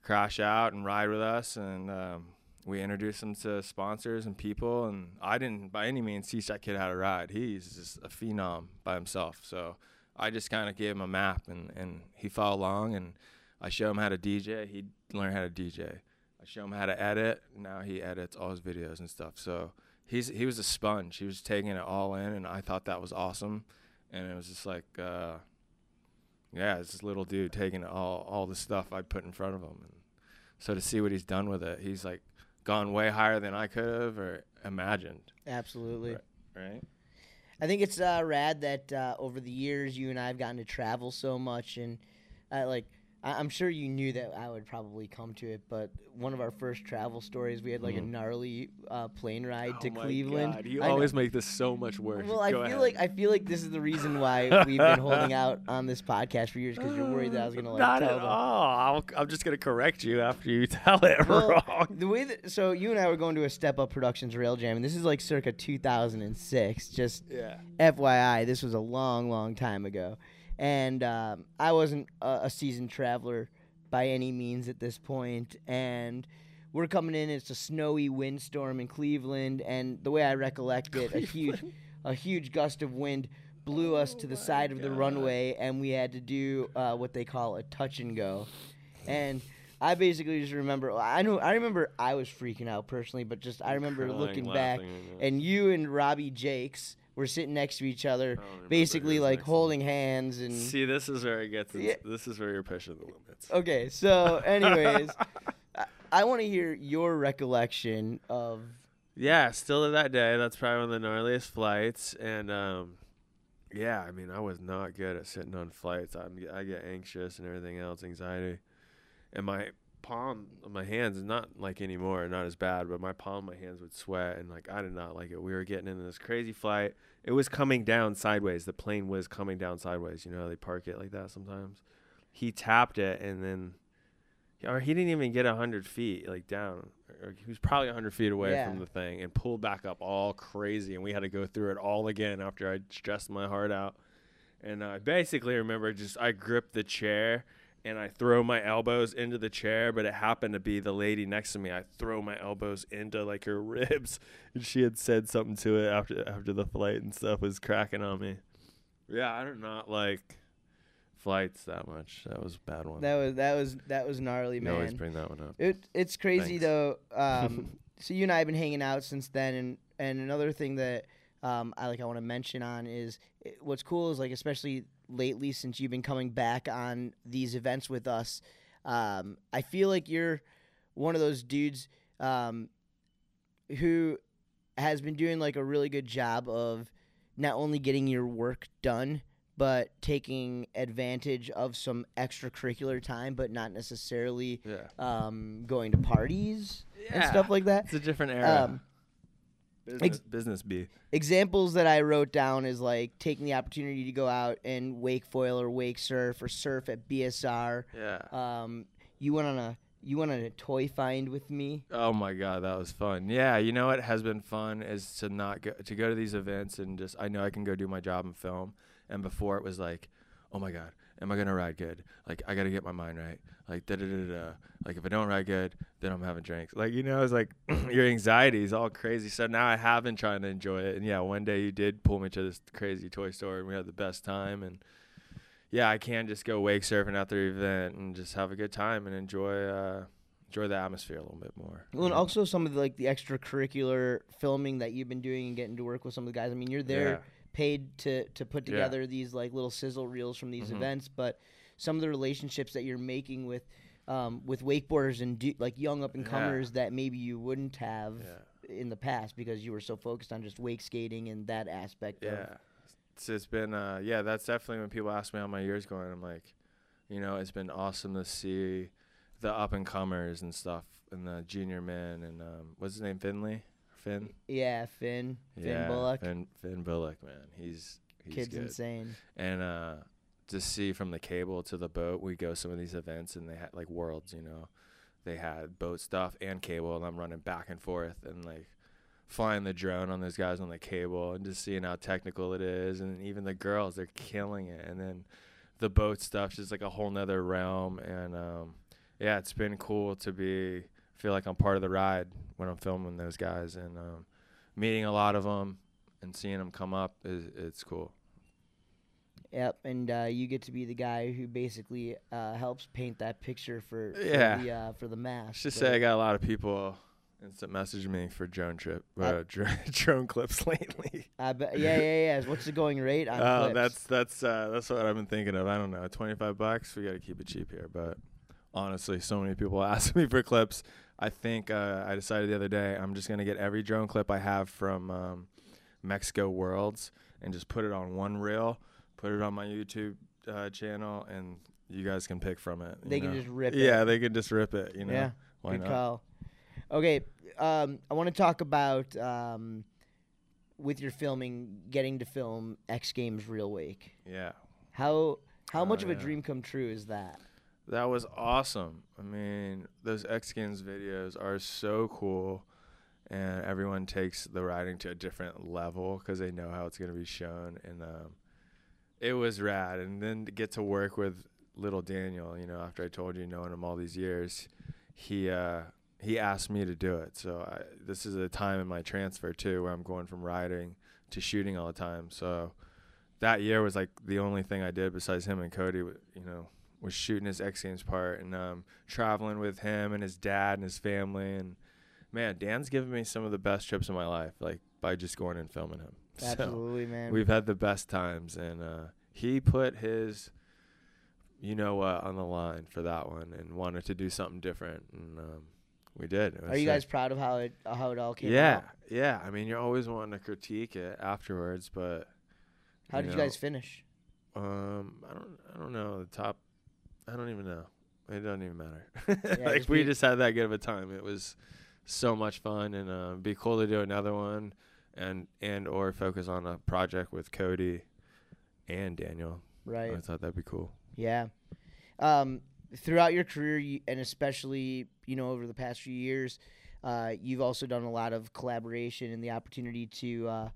crash out and ride with us and um, we introduced him to sponsors and people and i didn't by any means teach that kid how to ride he's just a phenom by himself so i just kind of gave him a map and, and he followed along and I show him how to DJ. He learned how to DJ. I show him how to edit. Now he edits all his videos and stuff. So he's he was a sponge. He was taking it all in, and I thought that was awesome. And it was just like, uh, yeah, it's this little dude taking all all the stuff I put in front of him. And so to see what he's done with it, he's like gone way higher than I could have or imagined. Absolutely. Right. Right. I think it's uh, rad that uh, over the years you and I have gotten to travel so much, and uh, like I- I'm sure you knew that I would probably come to it, but one of our first travel stories, we had like a gnarly uh, plane ride to Mm. oh my Cleveland. God, you I know- always make this so much worse. Well, I Go feel ahead. like I feel like this is the reason why we've been holding out on this podcast for years because you're worried that I was gonna like Not tell at them. all. I'll, I'm just gonna correct you after you tell it Well, wrong. The way that so you and I were going to a Step Up Productions Rail Jam, and this is like circa 2006. Just Yeah. FYI, this was a long, long time ago, and um, I wasn't a, a seasoned traveler by any means at this point, and. We're coming in. It's a snowy windstorm in Cleveland, and the way I recollect it, a huge, a huge gust of wind blew us to the side of the runway, and we had to do uh, what they call a touch and go. And I basically just remember. I know. I remember I was freaking out personally, but just I remember looking back, laughing, and you and Robbie Jakes were sitting next to each other, basically like next to me. holding hands and. See, this is where it gets. Yeah. This is where you're pushing the limits. Okay, so anyways, I, I want to hear your recollection of. Yeah, still to that day. That's probably one of the gnarliest flights, and um, yeah, I mean, I was not good at sitting on flights. I'm, I get anxious and everything else, anxiety, and my palm, of my hands, not like anymore, not as bad, but my palm, of my hands would sweat, and like I did not like it. We were getting into this crazy flight. It was coming down sideways. The plane was coming down sideways. You know, how they park it like that sometimes. He tapped it, and then or he didn't even get 100 feet like down or he was probably 100 feet away Yeah. from the thing and pulled back up all crazy and we had to go through it all again after i stressed my heart out and i basically remember just i gripped the chair and i throw my elbows into the chair but it happened to be the lady next to me i throw my elbows into like her ribs and she had said something to it after after the flight and stuff was cracking on me yeah i do not like flights that much that was a bad one That was that was that was gnarly, you man. always bring that one up It it's crazy Thanks. though. Um, so you and I have been hanging out since then, and and another thing that um, I like I want to mention on is eh, what's cool is like especially lately since you've been coming back on these events with us. Um, I feel like you're one of those dudes um, who has been doing like a really good job of not only getting your work done but taking advantage of some extracurricular time but not necessarily yeah um, going to parties and stuff like that. It's a different era. Business, ex- business B. examples that I wrote down is like taking the opportunity to go out and wake foil or wake surf or surf at BSR. yeah Um, you went on a you went on a toy find with me. Oh my god, that was fun. Yeah, you know what has been fun is to not go to go to these events and just I know I can go do my job and film. And before it was like, oh my god, am I gonna ride good? Like I gotta get my mind right. Like da da da da. Like if I don't ride good, then I'm having drinks. Like you know, it's like your anxiety is all crazy. So now I have been trying to enjoy it. And yeah, one day you did pull me to this crazy toy store and we had the best time. And yeah, I can just go wake surfing at the event and just have a good time and enjoy uh, enjoy the atmosphere a little bit more. Well, and also some of the, like the extracurricular filming that you've been doing and getting to work with some of the guys. I mean, you're there Yeah. Paid to to put Yeah. together these like little sizzle reels from these Mhm. events, but some of the relationships that you're making with um, with wakeboarders and do, like young up and comers that maybe you wouldn't have Yeah. in the past because you were so focused on just wake skating and that aspect. Of, Yeah. It's, it's been uh yeah, that's definitely when people ask me how my year's going, I'm like, you know, it's been awesome to see the up and comers and stuff and the junior men and um what's his name, Finley? Finn? yeah, Finn, Finn yeah, Bullock, Finn Finn Bullock, man. He's he's kid's good. insane. And uh to see from the cable to the boat, we go some of these events and they had like worlds, you know. They had boat stuff and cable and I'm running back and forth and like flying the drone on those guys on the cable and just seeing how technical it is and even the girls they're killing it and then the boat stuff's just like a whole nother realm and um yeah it's been cool to be feel like i'm part of the ride when i'm filming those guys and um meeting a lot of them and seeing them come up is it's cool Yep, and uh, you get to be the guy who basically uh, helps paint that picture for, for Yeah. the uh, for the mask. Just say I got a lot of people instant message me for drone trip, uh, dr- drone clips lately. I bet, yeah, yeah, yeah. What's the going rate on Oh, clips? that's that's uh, that's what I've been thinking of. I don't know, twenty five bucks. We got to keep it cheap here, but honestly, so many people ask me for clips. I think uh, I decided the other day I'm just gonna get every drone clip I have from um, Mexico Worlds and just put it on one reel, put it on my YouTube uh, channel, and you guys can pick from it. They can just rip it. Yeah, they can just rip it. You know, yeah. why Good not? call. Okay, um, I want to talk about um, with your filming, getting to film X Games Real Wake. Yeah. How how Oh, much of a dream come true is that? That was awesome. I mean, those X Games videos are so cool, and everyone takes the riding to a different level because they know how it's going to be shown. And um, it was rad. And then to get to work with little Daniel, you know, after I told you knowing him all these years, he uh, he asked me to do it. So I, this is a time in my transfer too, where I'm going from riding to shooting all the time. So that year was like the only thing I did besides him and Cody. You know, was shooting his X Games part and um, traveling with him and his dad and his family. And man, Dan's given me some of the best trips of my life, like by just going and filming him. So Absolutely, man. we've had the best times, and uh, he put his, you know what, on the line for that one and wanted to do something different, and um, we did. Are you sick. guys proud of how it how it all came Yeah, out? yeah. I mean, you're always wanting to critique it afterwards, but How did you guys finish? um, I don't, I don't know. The top, I don't even know. It doesn't even matter. Yeah, like just we be- just had that good of a time. It was so much fun, and uh, be cool to do another one, and and or focus on a project with Cody and Daniel. Right. I thought that'd be cool. Yeah. Um, throughout your career, you, and especially you know over the past few years, uh, you've also done a lot of collaboration and the opportunity to uh,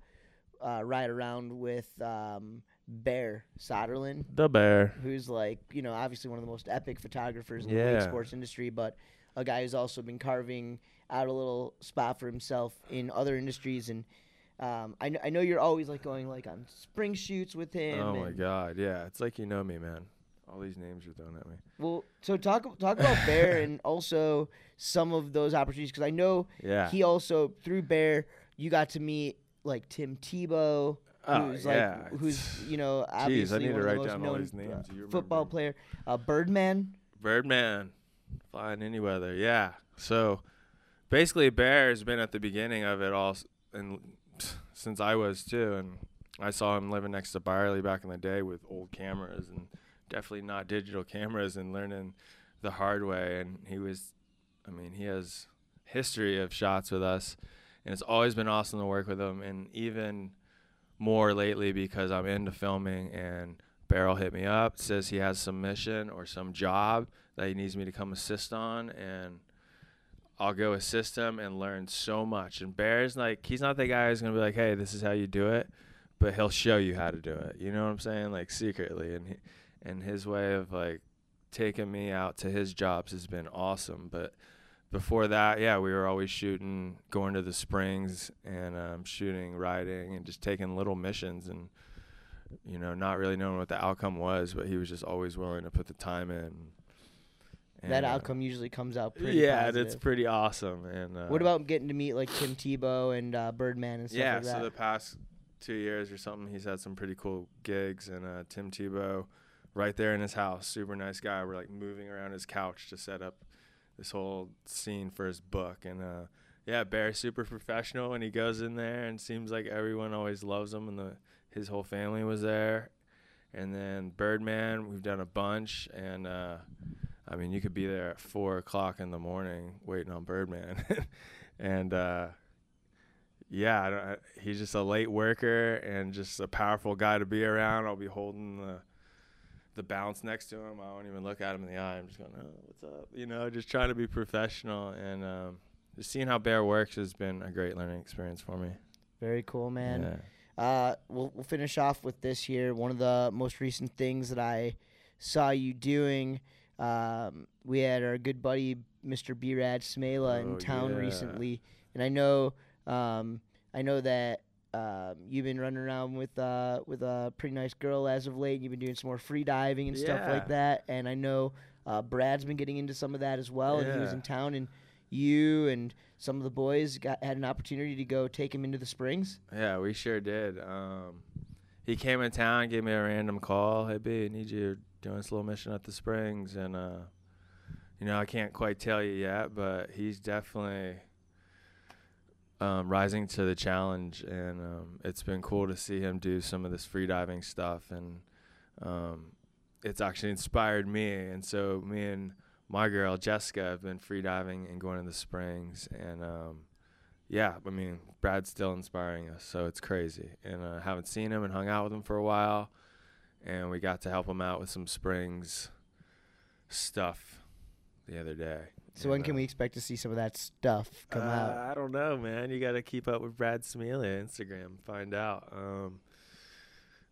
uh, ride around with um, Bear Soderlin, The bear. who's like you know obviously one of the most epic photographers in the Yeah. wake sports industry, but a guy who's also been carving out a little spot for himself in other industries and. Um, I, kn- I know you're always like going like on spring shoots with him. Oh my god, yeah. It's like you know me, man. All these names you're throwing at me. Well, so talk talk about Bear and also some of those opportunities because I know Yeah. he also through Bear you got to meet like Tim Tebow, Oh, who's yeah, like who's you know Jeez, I obviously need to one of the write most down all these names. uh, football player, uh, Birdman. Birdman, flying any weather. Yeah. So basically, Bear has been at the beginning of it all, and since I was too, and I saw him living next to Byerly back in the day with old cameras and definitely not digital cameras, and learning the hard way. And he was, I mean, he has history of shots with us, and it's always been awesome to work with him, and even more lately because I'm into filming and Beryl hit me up, says he has some mission or some job that he needs me to come assist on, and I'll go assist him and learn so much. And Bear's like, he's not the guy who's gonna be like, hey, this is how you do it, but he'll show you how to do it. You know what I'm saying? Like secretly, and he, and his way of like taking me out to his jobs has been awesome. But before that, yeah, we were always shooting, going to the springs and um, shooting, riding, and just taking little missions and you know, not really knowing what the outcome was, but he was just always willing to put the time in. that uh, outcome usually comes out pretty yeah, positive. it's pretty awesome. And uh, what about getting to meet like Tim Tebow and uh, Birdman and stuff yeah, like that? Yeah, so the past two years or something, he's had some pretty cool gigs, and uh, Tim Tebow, right there in his house, super nice guy. We're like moving around his couch to set up this whole scene for his book, and uh, yeah, Bear's super professional, and he goes in there, and seems like everyone always loves him, and the his whole family was there, and then Birdman, we've done a bunch, and. Uh, I mean, you could be there at four o'clock in the morning waiting on Birdman, and uh, yeah, I I, he's just a late worker and just a powerful guy to be around. I'll be holding the the bounce next to him. I won't even look at him in the eye. I'm just going, "Oh, what's up?" You know, just trying to be professional and um, just seeing how Bear works has been a great learning experience for me. Very cool, man. Yeah. Uh, we'll we'll finish off with this here. One of the most recent things that I saw you doing. Um, we had our good buddy Mr. B-Rad Smeele in Oh, town yeah. recently, and I know um, I know that um, you've been running around with uh, with a pretty nice girl as of late. You've been doing some more free diving and stuff like that, and I know uh, Brad's been getting into some of that as well, and he was Yeah. in town and. You and some of the boys got had an opportunity to go take him into the springs. Yeah, we sure did. Um, he came in town, gave me a random call. Hey, B, I need you doing this little mission at the Springs, and uh, you know I can't quite tell you yet, but he's definitely um, rising to the challenge, and um, it's been cool to see him do some of this freediving stuff, and um, it's actually inspired me. And so me and my girl Jessica have been freediving and going to the Springs, and um, yeah, I mean, Brad's still inspiring us, so it's crazy. And I uh, haven't seen him and hung out with him for a while, and we got to help him out with some springs stuff the other day. So when can we expect to see some of that stuff come uh, out? I don't know, man. You got to keep up with Brad Smeele Instagram, find out. Um,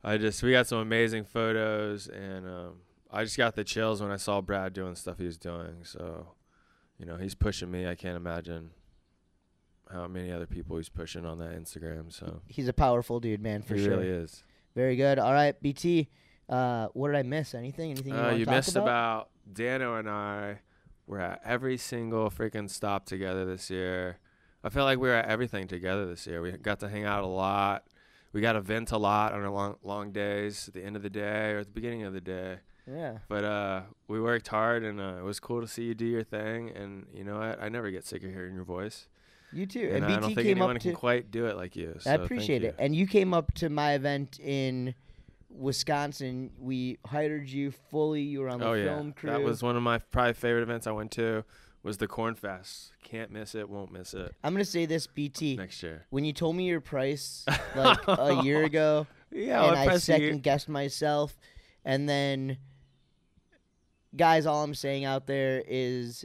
I just we got some amazing photos, and um, I just got the chills when I saw Brad doing the stuff he was doing. So, you know, he's pushing me. I can't imagine how many other people he's pushing on that Instagram. So He's a powerful dude, man, for sure. he sure. really is. Very good. All right, BT. Uh, what did I miss? Anything? Anything you Uh, you talk missed about? about Dano and I were at every single freaking stop together this year. I feel like we were at everything together this year. We got to hang out a lot. We got to vent a lot on our long long days at the end of the day or at the beginning of the day. Yeah. But uh, we worked hard and uh, it was cool to see you do your thing. And you know what? I never get sick of hearing your voice. You too. And, And, I don't think anyone can quite do it like you. So I appreciate you. it. And you came up to my event in Wisconsin. We hired you fully. You were on the oh yeah, film crew. that was one of my probably favorite events I went to. Was the Corn Fest? Can't miss it. Won't miss it I'm gonna say this, BT. next year. When you told me your price like a year ago, Yeah, and I price are you- second guessed myself, and then, guys, all I'm saying out there is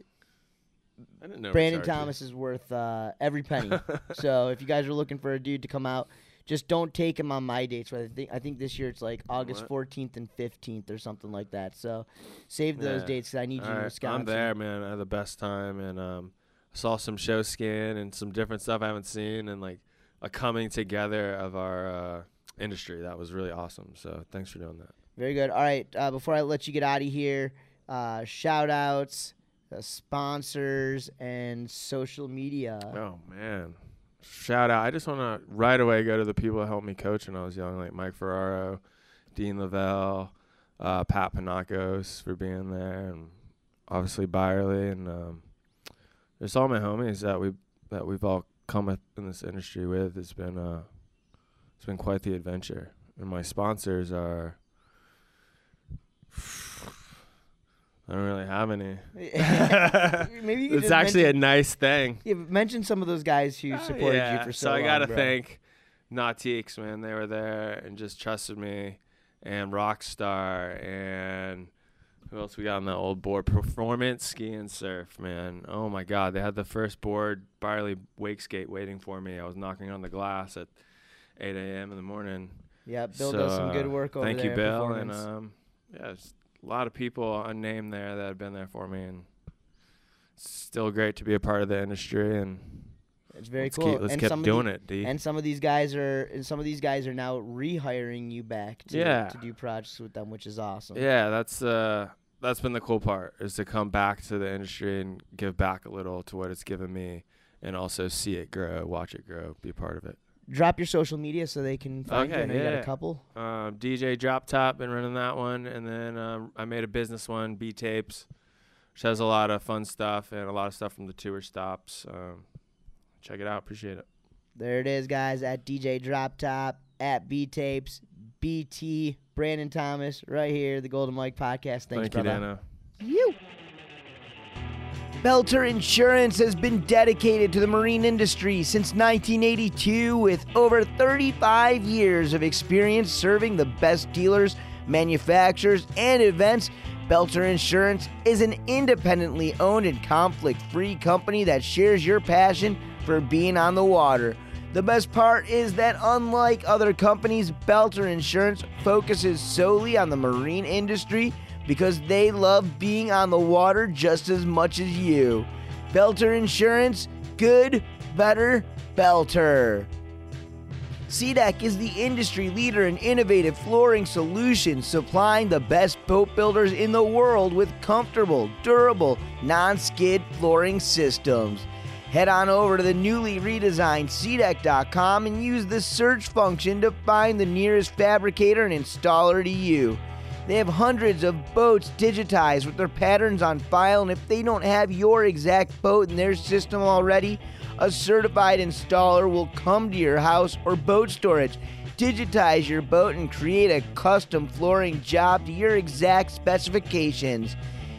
I didn't know Brandon. Thomas is worth uh, every penny. so if you guys are looking for a dude to come out, just don't take him on my dates. But I think I think this year it's like August 14th and 15th or something like that. So save those Yeah. dates 'cause I need you All in right, Wisconsin. I'm there, man. I had the best time, and um, saw some show skin and some different stuff I haven't seen, and like a coming together of our uh, industry. That was really awesome. So thanks for doing that. Very good. All right. Uh, before I let you get out of here, uh, shout outs, uh, sponsors, and social media. Oh man, shout out! I just want to right away go to the people that helped me coach when I was young, like Mike Ferraro, Dean Lavelle, uh, Pat Panakos for being there, and obviously Byerly, and um, there's all my homies that we that we've all come in this industry with. It's been uh, it's been quite the adventure, and my sponsors are. I don't really have any. Maybe you it's actually mention, a nice thing. yeah, mention some of those guys who Uh, supported yeah, you for so, long. So I gotta bro. thank Nautiques, man. They were there and just trusted me, and Rockstar, and who else we got on the old board? Performance Ski and Surf, man. Oh my God, they had the first board Byerly Wake Skate waiting for me. I was knocking on the glass at 8 a.m. in the morning. Yeah, Bill So, does some good uh, work over Thank there. you, Bill, and um, yeah, it's a lot of people unnamed there that have been there for me, and it's still great to be a part of the industry and. it's very let's cool. Keep, let's and keep some doing the, it, D. And some of these guys are, and some of these guys are now rehiring you back to, Yeah. to do projects with them, which is awesome. Yeah, that's uh that's been the cool part is to come back to the industry and give back a little to what it's given me, and also see it grow, watch it grow, be part of it. Drop your social media so they can find you. I Okay, know you got a couple. Um, DJ Drop Top, been running that one, and then um, I made a business one, B Tapes, which has a lot of fun stuff and a lot of stuff from the tour stops. Um, check it out, appreciate it. There it is, guys, at DJ Drop Top, at B Tapes, BT, Brandon Thomas, right here, the Golden Mike Podcast. Thanks, Thank you, brother. Dano. You. Belter Insurance has been dedicated to the marine industry since 1982 with over 35 years of experience serving the best dealers, manufacturers, and events. Belter Insurance is an independently owned and conflict free company that shares your passion for being on the water. The best part is that, unlike other companies, Belter Insurance focuses solely on the marine industry because they love being on the water just as much as you. Belter Insurance, good, better, Belter. SeaDek is the industry leader in innovative flooring solutions, supplying the best boat builders in the world with comfortable, durable, non skid flooring systems. Head on over to the newly redesigned SeaDek.com and use the search function to find the nearest fabricator and installer to you. They have hundreds of boats digitized with their patterns on file, and if they don't have your exact boat in their system already, a certified installer will come to your house or boat storage, digitize your boat, and create a custom flooring job to your exact specifications.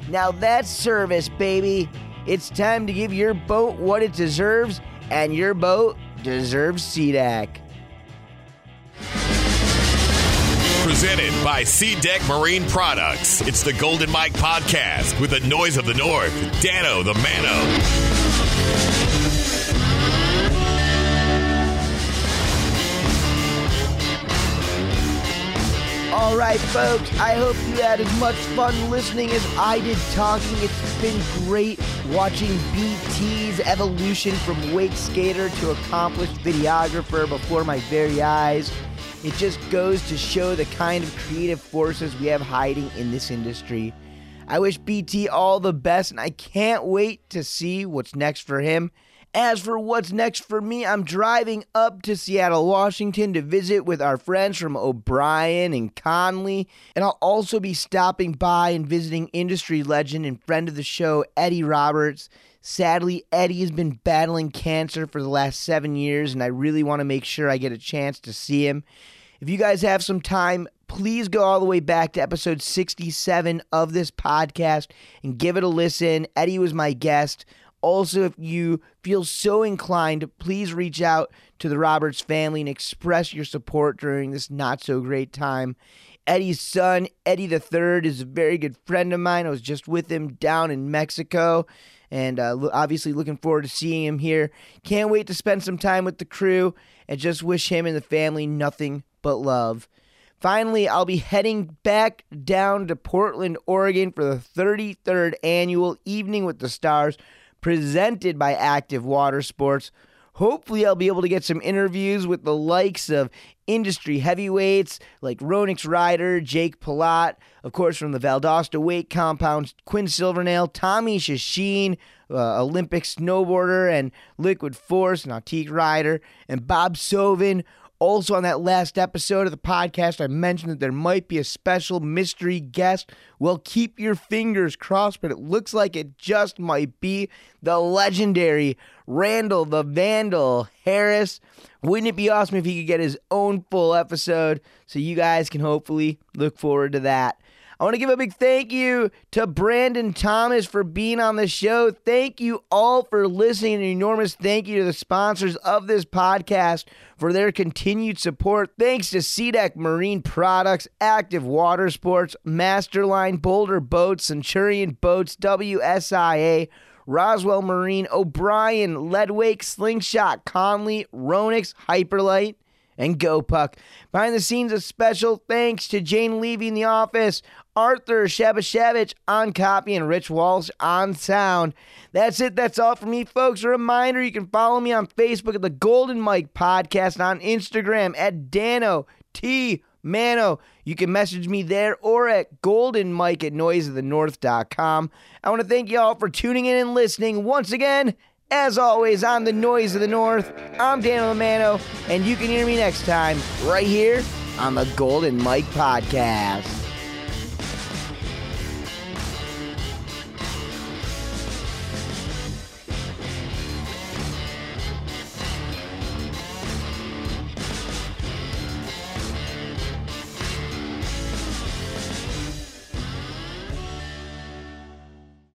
Now that's service, baby. It's time to give your boat what it deserves, and your boat deserves SeaDek. Presented by SeaDek Marine Products. It's the Golden Mike Podcast with the noise of the North, Dano the Mano. All right, folks, I hope you had as much fun listening as I did talking. It's been great watching BT's evolution from wake skater to accomplished videographer before my very eyes. It just goes to show the kind of creative forces we have hiding in this industry. I wish BT all the best, and I can't wait to see what's next for him. As for what's next for me, I'm driving up to Seattle, Washington to visit with our friends from O'Brien and Connelly. And I'll also be stopping by and visiting industry legend and friend of the show, Eddie Roberts. Sadly, Eddie has been battling cancer for the last seven years, and I really want to make sure I get a chance to see him. If you guys have some time, please go all the way back to episode 67 of this podcast and give it a listen. Eddie was my guest. Also, if you feel so inclined, please reach out to the Roberts family and express your support during this not so great time. Eddie's son, Eddie Third, is a very good friend of mine. I was just with him down in Mexico, and uh, obviously looking forward to seeing him here. Can't wait to spend some time with the crew, and just wish him and the family nothing but love. Finally, I'll be heading back down to Portland, Oregon for the 33rd annual Evening with the Stars presented by Active Water Sports. Hopefully, I'll be able to get some interviews with the likes of industry heavyweights like Ronix Ryder, Jake Palat, of course, from the Valdosta Weight Compounds, Quinn Silvernail, Tommy Czeschin, uh, Olympic snowboarder and liquid force, Nautique Ryder, and Bob Soven. Also, on that last episode of the podcast, I mentioned that there might be a special mystery guest. Well, keep your fingers crossed, but it looks like it just might be the legendary Randall the Vandal Harris. Wouldn't it be awesome if he could get his own full episode? So you guys can hopefully look forward to that. I want to give a big thank you to Brandon Thomas for being on the show. Thank you all for listening. An enormous thank you to the sponsors of this podcast for their continued support. Thanks to SeaDek Marine Products, Active Water Sports, Masterline, Boulder Boats, Centurion Boats, WSIA, Roswell Marine, O'Brien, Leadwake, Slingshot, Connelly, Ronix, Hyperlight, and GoPuck. Behind the scenes, a special thanks to Jane Levy in the office, Arthur Shabashevich on copy, and Rich Walsh on sound. That's it. That's all for me, folks. A reminder you can follow me on Facebook at the Golden Mike Podcast, on Instagram at Dano T. Mano. You can message me there or at goldenmike at noiseofthenorth.com. I want to thank you all for tuning in and listening once again. As always, I'm the Noise of the North. I'm Daniel Mano, and you can hear me next time right here on the Golden Mike Podcast.